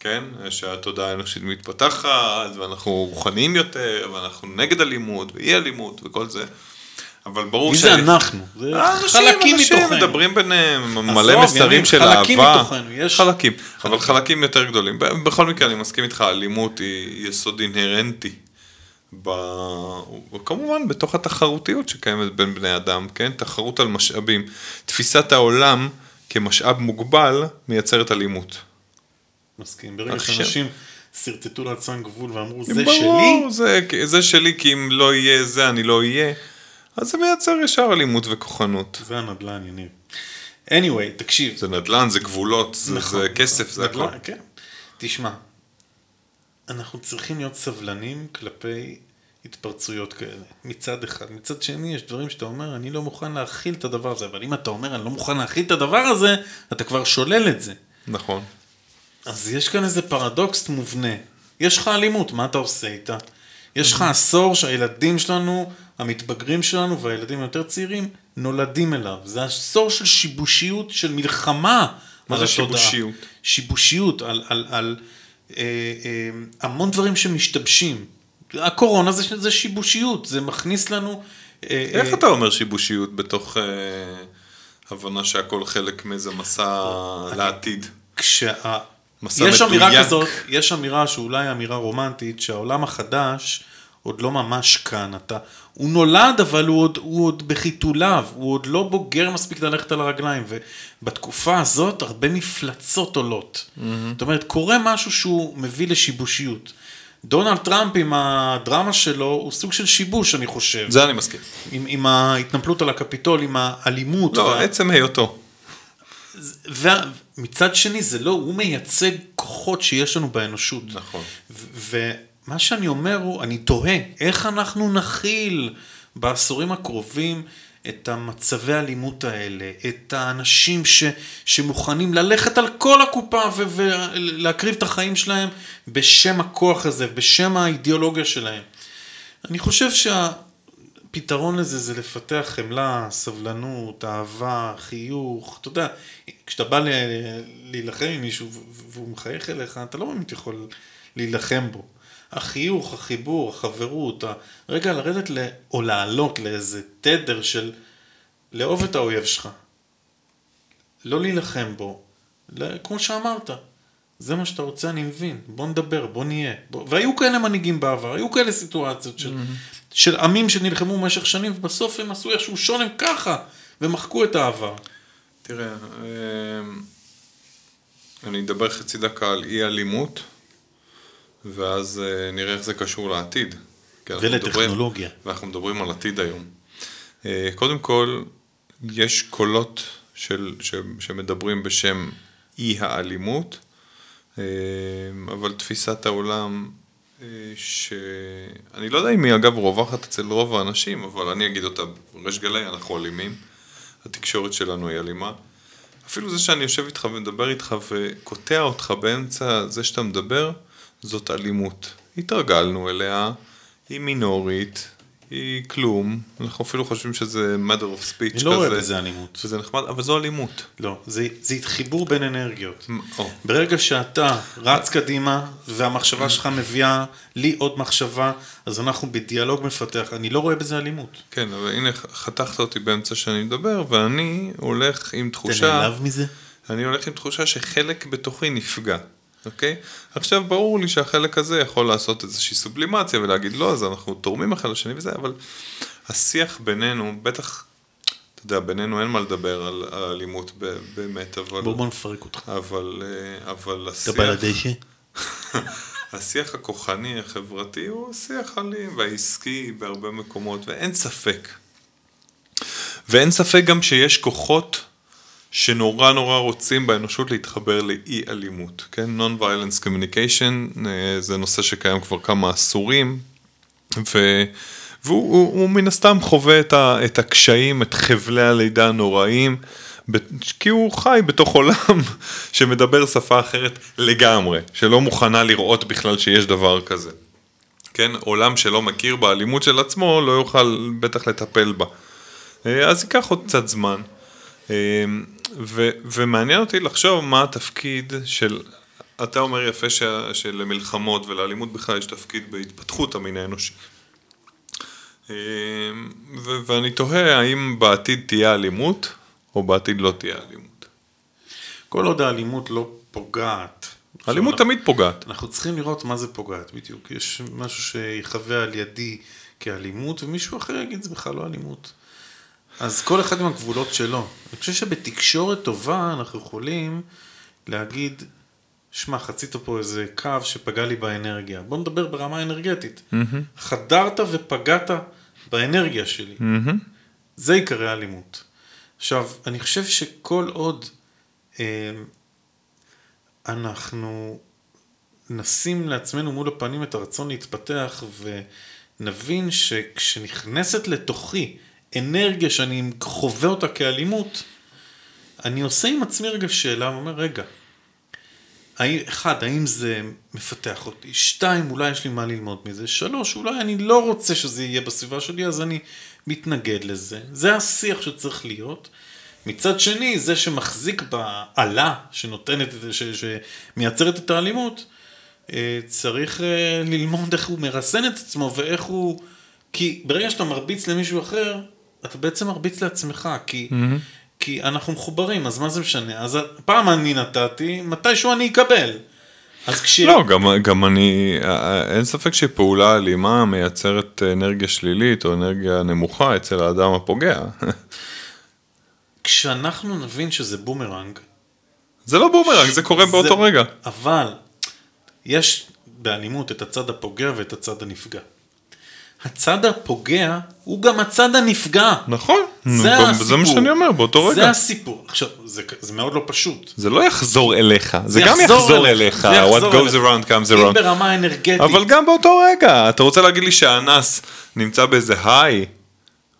כן? שהתודעה האנושית מתפתחת, ואנחנו רוחניים יותר, ואנחנו נגד אלימות, ואי אלימות, וכל זה. אבל ברור מי זה אנחנו? זה אנשים, חלקים אנשים מתוכנו. מדברים ביניהם, מלא מסרים של חלקים אהבה. מתוכנו, יש- חלקים, אבל חלקים יותר גדולים. בכל מקרה, אני מסכים איתך, אלימות היא יסוד אינהרנטי. ב... וכמובן, בתוך התחרותיות שקיימת בין בני אדם, כן? תחרות על משאבים. תפיסת העולם כמשאב מוגבל מייצרת אלימות. מסכים. ברגע שאנשים שרטטו לעצמם גבול ואמרו, זה ברור, שלי, זה, זה שלי, כי אם לא יהיה זה, אני לא אהיה. אז זה מייצר ישר אלימות וכוחנות. זה הנדל"ן, יניב. anyway, תקשיב. זה נדל"ן, זה גבולות, זה, נכון, זה כסף, זה נדל"ן, הכל. כן. תשמע, אנחנו צריכים להיות סבלנים כלפי התפרצויות כאלה, מצד אחד. מצד שני, יש דברים שאתה אומר, אני לא מוכן להכיל את הדבר הזה, אבל אם אתה אומר, אני לא מוכן להכיל את הדבר הזה, אתה כבר שולל את זה. נכון. אז יש כאן איזה פרדוקס מובנה. יש לך אלימות, מה אתה עושה איתה? יש לך עשור שהילדים שלנו, המתבגרים שלנו והילדים היותר צעירים, נולדים אליו. זה עשור של שיבושיות, של מלחמה. מה זה. שיבושיות? שיבושיות, על, על, על אה, אה, המון דברים שמשתבשים. הקורונה זה, זה שיבושיות, זה מכניס לנו... אה, איך אה, אתה אומר שיבושיות בתוך אה, הבנה שהכל חלק מאיזה מסע לעתיד? כשה... מסע יש אמירה מדויק. כזאת, יש אמירה שאולי אמירה רומנטית, שהעולם החדש עוד לא ממש כאן. אתה, הוא נולד, אבל הוא עוד, הוא עוד בחיתוליו, הוא עוד לא בוגר מספיק ללכת על הרגליים, ובתקופה הזאת הרבה מפלצות עולות. זאת אומרת, קורה משהו שהוא מביא לשיבושיות. דונלד טראמפ עם הדרמה שלו הוא סוג של שיבוש, אני חושב. זה אני מסכים. עם, עם ההתנפלות על הקפיטול, עם האלימות. לא, וה- עצם היותו. ומצד שני זה לא, הוא מייצג כוחות שיש לנו באנושות. נכון. ו- ומה שאני אומר הוא, אני תוהה, איך אנחנו נכיל בעשורים הקרובים את המצבי האלימות האלה, את האנשים ש, שמוכנים ללכת על כל הקופה ולהקריב את החיים שלהם בשם הכוח הזה, בשם האידיאולוגיה שלהם. אני חושב הפתרון לזה זה לפתח חמלה, סבלנות, אהבה, חיוך, אתה יודע, כשאתה בא להילחם עם מישהו והוא מחייך אליך, אתה לא באמת יכול להילחם בו. החיוך, החיבור, החברות, הרגע לרדת ל... או לעלות לאיזה תדר של לאהוב את האויב שלך. לא להילחם בו, כמו שאמרת, זה מה שאתה רוצה, אני מבין, בוא נדבר, בוא נהיה. בוא... והיו כאלה מנהיגים בעבר, היו כאלה סיטואציות של, של עמים שנלחמו במשך שנים, ובסוף הם עשו איכשהו שונם ככה, ומחקו את העבר. תראה, אמ, אני אדבר חצי דקה על אי אלימות, ואז אה, נראה איך זה קשור לעתיד. ולטכנולוגיה. מדברים- ואנחנו מדברים על עתיד היום. אה, קודם כל, יש קולות של, ש, שמדברים בשם אי האלימות, אה, אבל תפיסת העולם, שאני לא יודע אם היא אגב רווחת אצל רוב האנשים, אבל אני אגיד אותה בריש גלי, אנחנו אלימים. התקשורת שלנו היא אלימה. אפילו זה שאני יושב איתך ומדבר איתך וקוטע אותך באמצע זה שאתה מדבר, זאת אלימות. התרגלנו אליה, היא מינורית, היא כלום, אנחנו אפילו חושבים שזה matter of speech אני לא רואה כזה, בזה אלימות. שזה נחמד, אבל זו אלימות. לא, זה, זה חיבור בין אנרגיות. או, ברגע שאתה רץ קדימה והמחשבה שלך מביאה לי עוד מחשבה, אז אנחנו בדיאלוג מפתח. אני לא רואה בזה אלימות. כן, אבל הנה חתכת אותי באמצע שאני מדבר, ואני הולך עם אתה תחושה... נעלב מזה? אני הולך עם תחושה שחלק בתוכי נפגע, אוקיי? עכשיו, ברור לי שהחלק הזה יכול לעשות איזושהי סובלימציה ולהגיד לא, אז אנחנו תורמים אחד לשני וזה, אבל השיח בינינו, בטח, אתה יודע, בינינו אין מה לדבר על, על אלימות ב- באמת, אבל... בוא בוא נפרק אותך. אבל, אה, אבל אתה בא השיח, לדשא? השיח הכוחני החברתי הוא שיח אלים והעסקי בהרבה מקומות, ואין ספק. ואין ספק גם שיש כוחות שנורא נורא רוצים באנושות להתחבר לאי אלימות, כן? Non-Violence Communication אה, זה נושא שקיים כבר כמה עשורים, ו... והוא הוא, הוא מן הסתם חווה את, ה, את הקשיים, את חבלי הלידה הנוראים, כי הוא חי בתוך עולם שמדבר שפה אחרת לגמרי, שלא מוכנה לראות בכלל שיש דבר כזה. כן, עולם שלא מכיר באלימות של עצמו, לא יוכל בטח לטפל בה. אה, אז ייקח עוד קצת זמן. ו, ומעניין אותי לחשוב מה התפקיד של, אתה אומר יפה ש, שלמלחמות ולאלימות בכלל יש תפקיד בהתפתחות המין האנושי. אה, ו- ואני תוהה האם בעתיד תהיה אלימות, או בעתיד לא תהיה אלימות. כל עוד האלימות לא פוגעת. אלימות תמיד פוגעת. אנחנו צריכים לראות מה זה פוגעת בדיוק. יש משהו שיחווה על ידי כאלימות, ומישהו אחר יגיד זה בכלל לא אלימות. אז כל אחד עם הגבולות שלו. אני חושב שבתקשורת טובה אנחנו יכולים להגיד, שמע, חצית פה איזה קו שפגע לי באנרגיה. בוא נדבר ברמה האנרגטית. חדרת ופגעת באנרגיה שלי. זה עיקרי האלימות. עכשיו, אני חושב שכל עוד אה, אנחנו נשים לעצמנו מול הפנים את הרצון להתפתח ונבין שכשנכנסת לתוכי אנרגיה שאני חווה אותה כאלימות, אני עושה עם עצמי רגע שאלה ואומר, רגע, אחד, האם זה מפתח אותי? שתיים, אולי יש לי מה ללמוד מזה? שלוש, אולי אני לא רוצה שזה יהיה בסביבה שלי, אז אני מתנגד לזה. זה השיח שצריך להיות. מצד שני, זה שמחזיק בעלה שנותנת, ש, שמייצרת את האלימות, אה, צריך אה, ללמוד איך הוא מרסן את עצמו ואיך הוא... כי ברגע שאתה מרביץ למישהו אחר, אתה בעצם מרביץ לעצמך, כי, mm-hmm. כי אנחנו מחוברים, אז מה זה משנה? אז פעם אני נתתי, מתישהו אני אקבל. אז כש... לא, גם, גם אני, אין ספק שפעולה אלימה מייצרת אנרגיה שלילית או אנרגיה נמוכה אצל האדם הפוגע. כשאנחנו נבין שזה בומרנג, זה לא בומרנג, זה קורה באותו זה- רגע. אבל יש באלימות את הצד הפוגע ואת הצד הנפגע. הצד הפוגע הוא גם הצד הנפגע. נכון, זה הסיפור. זה מה שאני אומר, באותו רגע. זה הסיפור. עכשיו, זה, זה מאוד לא פשוט. זה לא יחזור אליך, זה גם יחזור יחזור אליך, אליך, זה what goes אליך. around comes אם around. ברמה אנרגטית. אבל גם באותו רגע, אתה רוצה להגיד לי שהאנס נמצא באיזה high?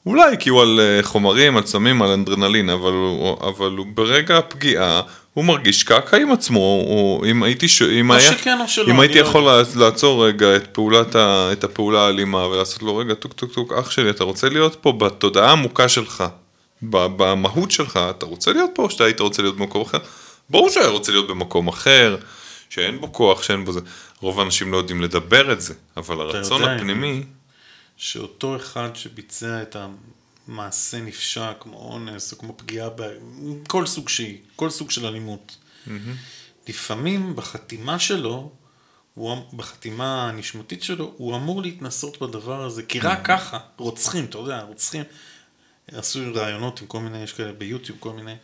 אולי כי הוא על אה, חומרים, על סמים, על אדרנלין, אבל הוא, אבל הוא ברגע הפגיעה, הוא מרגיש קקה עם עצמו, או אם הייתי, ש... אם או היה, שכן או שלא, אם הייתי לא יכול לעצ- לעצור רגע את פעולת, ה... את הפעולה האלימה ולעשות לו רגע טוק טוק טוק, אח שלי, אתה רוצה להיות פה בתודעה העמוקה שלך, במהות שלך, אתה רוצה להיות פה או שאתה היית רוצה להיות במקום אחר? ברור שהיה רוצה להיות במקום אחר, שאין בו כוח, שאין בו זה. רוב האנשים לא יודעים לדבר את זה, אבל הרצון יודע, הפנימי, שאותו אחד שביצע את המעשה נפשע, כמו אונס, או כמו פגיעה, ב... כל סוג שהיא, כל סוג של אלימות. לפעמים בחתימה שלו, הוא, אמ- בחתימה הנשמתית שלו, הוא אמור להתנסות בדבר הזה, כי רק ככה, רוצחים, אתה יודע, רוצחים, עשו רעיונות עם כל מיני, יש כאלה ביוטיוב, כל מיני,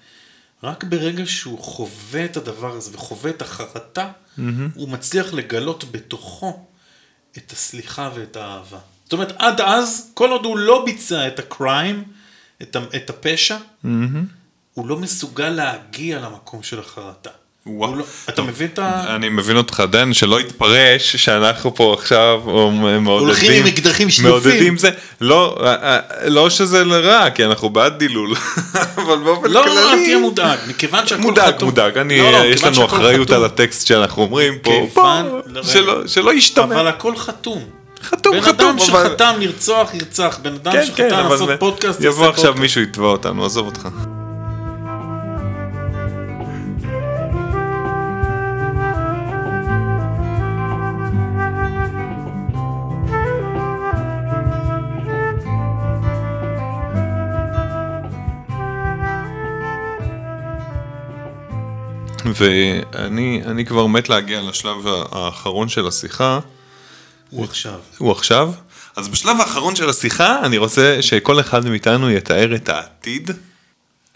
רק ברגע שהוא חווה את הדבר הזה וחווה את החרטה, הוא מצליח לגלות בתוכו את הסליחה ואת האהבה. זאת אומרת, עד אז, כל עוד הוא לא ביצע את הקריים, את, את הפשע, הוא לא מסוגל להגיע למקום של החרטה. וואו. לא, אתה מבין את ה... אני מבין אותך, דן, שלא יתפרש שאנחנו פה עכשיו או מעודדים, הולכים עם אקדחים שלופים. מעודדים זה, לא, אה, אה, לא שזה לרע, כי אנחנו בעד דילול, אבל באופן לא, כללי, אל תהיה מודאג, מכיוון שהכל מודאג, חתום. מודאג, אני, לא, לא, יש לנו אחריות חתום. על הטקסט שאנחנו אומרים פה, כיוון- פה. שלא- שלא ישתמע, אבל הכל חתום. חתום, בן חתום, אדם אבל- שחתם לרצוח, ירצח. בן אדם כן, כן, שחתם אבל לעשות פודקאסט, יבוא עכשיו פודקאסט. מישהו יתבע אותנו, עזוב אותך. ואני אני כבר מת להגיע לשלב האחרון של השיחה, הוא עכשיו. הוא עכשיו. אז בשלב האחרון של השיחה, אני רוצה שכל אחד מאיתנו יתאר את העתיד,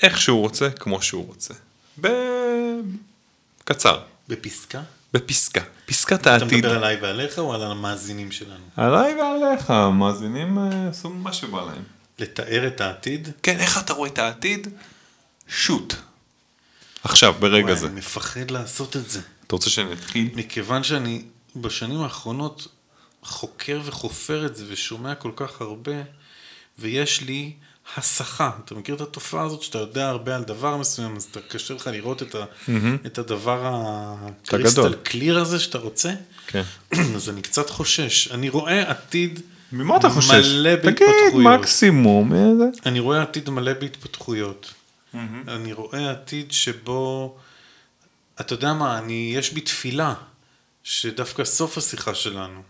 איך שהוא רוצה, כמו שהוא רוצה. בקצר, בפסקה? בפסקה, פסקת אתה העתיד. מדבר עליי ועליך או על המאזינים שלנו? עליי ועליך, המאזינים אה, עשו מה שבא להם. לתאר את העתיד? כן, איך אתה רואה את העתיד? שוט. עכשיו, ברגע וואי, זה. אני מפחד לעשות את זה. אתה רוצה שאני אתחיל? מכיוון שאני בשנים האחרונות חוקר וחופר את זה ושומע כל כך הרבה, ויש לי הסחה. אתה מכיר את התופעה הזאת שאתה יודע הרבה על דבר מסוים, אז קשה לך לראות את, ה, את הדבר הקריסטל. קליר הזה שאתה רוצה? כן. אז אני קצת חושש. אני רואה עתיד ממה אתה חושש? מלא תגיד, בהתפתחויות. מקסימום. אה. אני רואה עתיד מלא בהתפתחויות. אני רואה עתיד שבו, אתה יודע מה, אני, יש בי תפילה, שדווקא סוף השיחה שלנו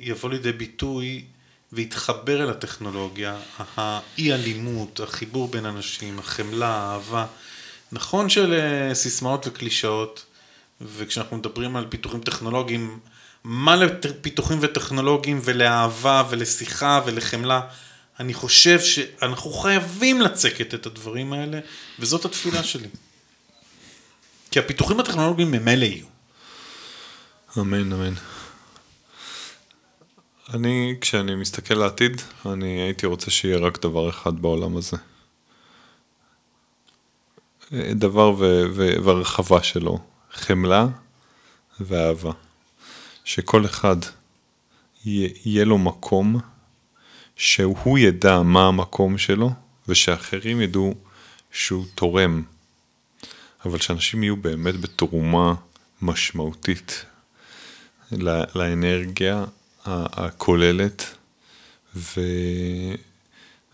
יבוא לידי ביטוי ויתחבר אל הטכנולוגיה, האי אלימות, החיבור בין אנשים, החמלה, האהבה. נכון שלסיסמאות וקלישאות, וכשאנחנו מדברים על פיתוחים טכנולוגיים, מה לפיתוחים וטכנולוגיים ולאהבה ולשיחה ולחמלה, אני חושב שאנחנו חייבים לצקת את הדברים האלה, וזאת התפילה שלי. כי הפיתוחים הטכנולוגיים ממילא יהיו. אמן, אמן. אני, כשאני מסתכל לעתיד, אני הייתי רוצה שיהיה רק דבר אחד בעולם הזה. דבר ו- ו- והרחבה שלו, חמלה ואהבה. שכל אחד יהיה, לו מקום, שהוא ידע מה המקום שלו, ושאחרים ידעו שהוא תורם. אבל שאנשים יהיו באמת בתרומה משמעותית לאנרגיה הכוללת, ו...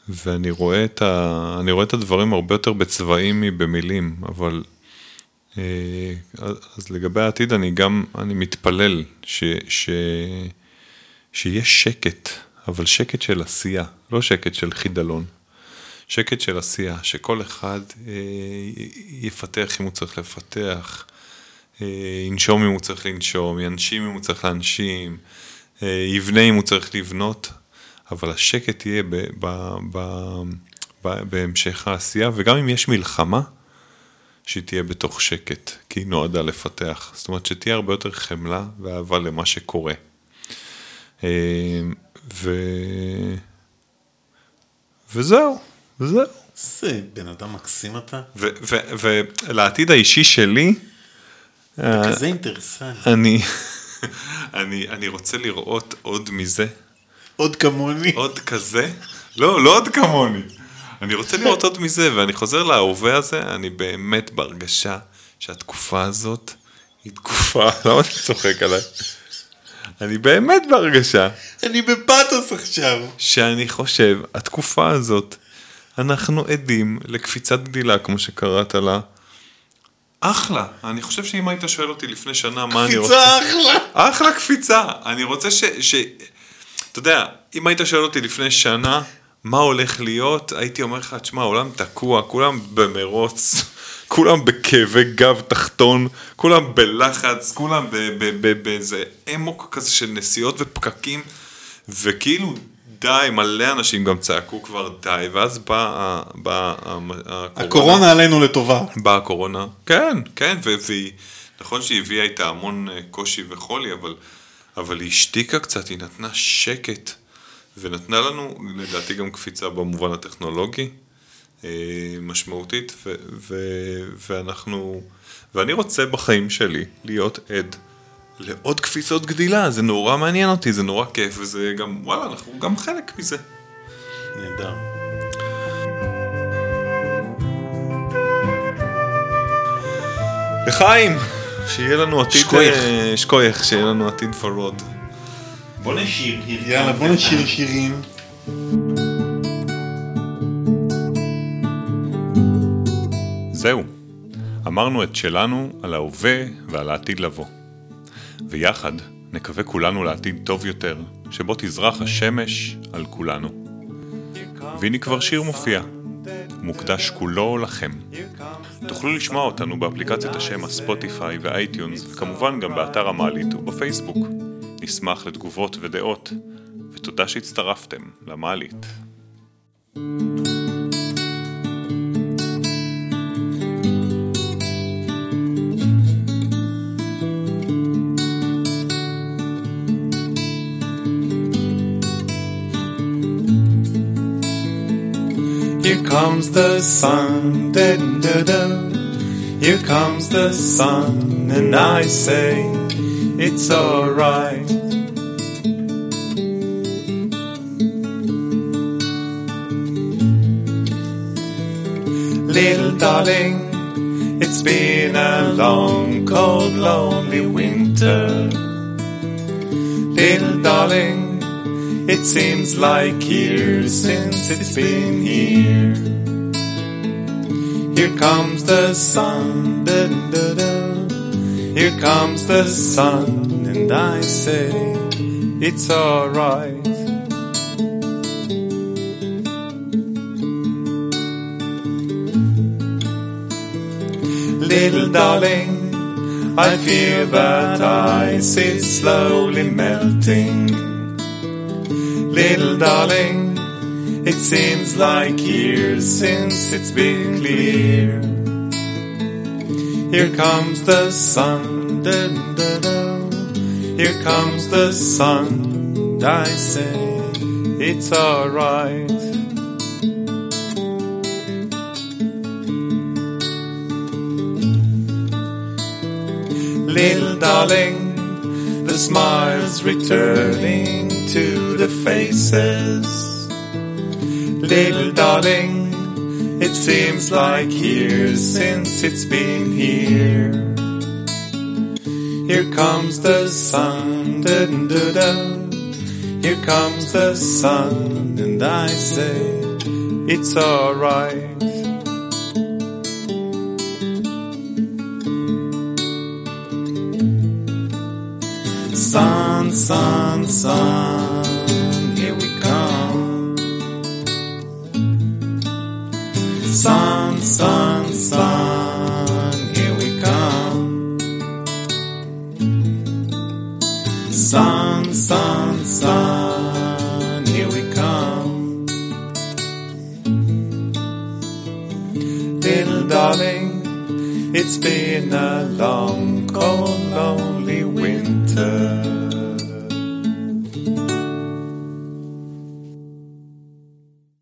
ואני רואה, את ה... רואה את הדברים הרבה יותר בצבעים מבמילים, אבל אה, אז לגבי העתיד אני גם, אני מתפלל ש... ש... שיש שקט, אבל שקט של עשייה, לא שקט של חידלון. שקט של עשייה, שכל אחד אה, יפתח אם הוא צריך לפתח, אה, ינשום אם הוא צריך לנשום, ינשים אם הוא צריך להנשים, יבנה אם הוא צריך לבנות, אבל השקט יהיה ב, ב, ב, ב, בהמשך העשייה, וגם אם יש מלחמה, שהיא תהיה בתוך שקט, כי היא נועדה לפתח. זאת אומרת שתהיה הרבה יותר חמלה ואהבה למה שקורה. אה, ו... וזהו, וזהו. איזה בן אדם מקסים אתה. ולעתיד האישי שלי, אתה כזה אינטרסנט. אני, אני, אני רוצה לראות עוד מזה, עוד כמוני. עוד כזה, לא, לא עוד כמוני, אני רוצה לראות עוד מזה, ואני חוזר להווה הזה, אני באמת בהרגשה שהתקופה הזאת היא תקופה, למה אתה צוחק עליי? אני באמת בהרגשה אני בפאתוס עכשיו. שאני חושב, התקופה הזאת, אנחנו עדים לקפיצת גדילה, כמו שקראת לה. אחלה. אני חושב שאם היית שואל אותי לפני שנה מה אני רוצה... קפיצה אחלה. אחלה קפיצה. אני רוצה ש... ש... אתה יודע, אם היית שואל אותי לפני שנה, מה הולך להיות, הייתי אומר לך, תשמע, העולם תקוע, כולם במרוץ, כולם בכאבי גב תחתון, כולם בלחץ, כולם באיזה אמוק כזה של נסיעות ופקקים, וכאילו, די, מלא אנשים גם צעקו כבר די, ואז באה בא, הקורונה. הקורונה עלינו לטובה. באה הקורונה, כן, כן, והיא, נכון שהיא הביאה איתה המון אה, קושי וחולי, אבל, אבל היא השתיקה קצת, היא נתנה שקט, ונתנה לנו, לדעתי, גם קפיצה במובן הטכנולוגי, אה, משמעותית, ו- ו- ואנחנו, ואני רוצה בחיים שלי להיות עד לעוד קפיצות גדילה, זה נורא מעניין אותי, זה נורא כיף, וזה גם, וואלה, אנחנו גם חלק מזה. נהדר. לחיים, שיהיה לנו עתיד, שכוייך. אה, שכוייך, שיהיה לנו עתיד ורוד. בוא נשיר. יאללה, בוא נשיר שירים. זהו, אמרנו את שלנו על ההווה ועל העתיד לבוא. ויחד נקווה כולנו לעתיד טוב יותר, שבו תזרח השמש על כולנו. והנה כבר שיר מופיע, מוקדש כולו לכם. תוכלו לשמוע אותנו באפליקציית השם הספוטיפיי ואייטיונס, וכמובן גם באתר המעלית ובפייסבוק. נשמח לתגובות ודעות, ותודה שהצטרפתם למעלית. Here comes the sun, da da da. Here comes the sun, and I say it's alright. Little darling, it's been a long, cold, lonely winter. Little darling, it seems like years since it's been here. Here comes the sun, da, da, da. Here comes the sun, and I say it's alright. Little darling, I feel that ice is slowly melting. Little darling, it seems like years since it's been clear. Here comes the sun, da, da, da. here comes the sun, I say it's alright. Little darling, the smiles returning to the faces. Little darling, it seems like years since it's been here. Here comes the sun, da da da. Here comes the sun, and I say it's alright. Sun, sun, sun, here we come. Sun, sun, sun, here we come. Sun, sun, sun, here we come. Little darling, it's been a long, cold,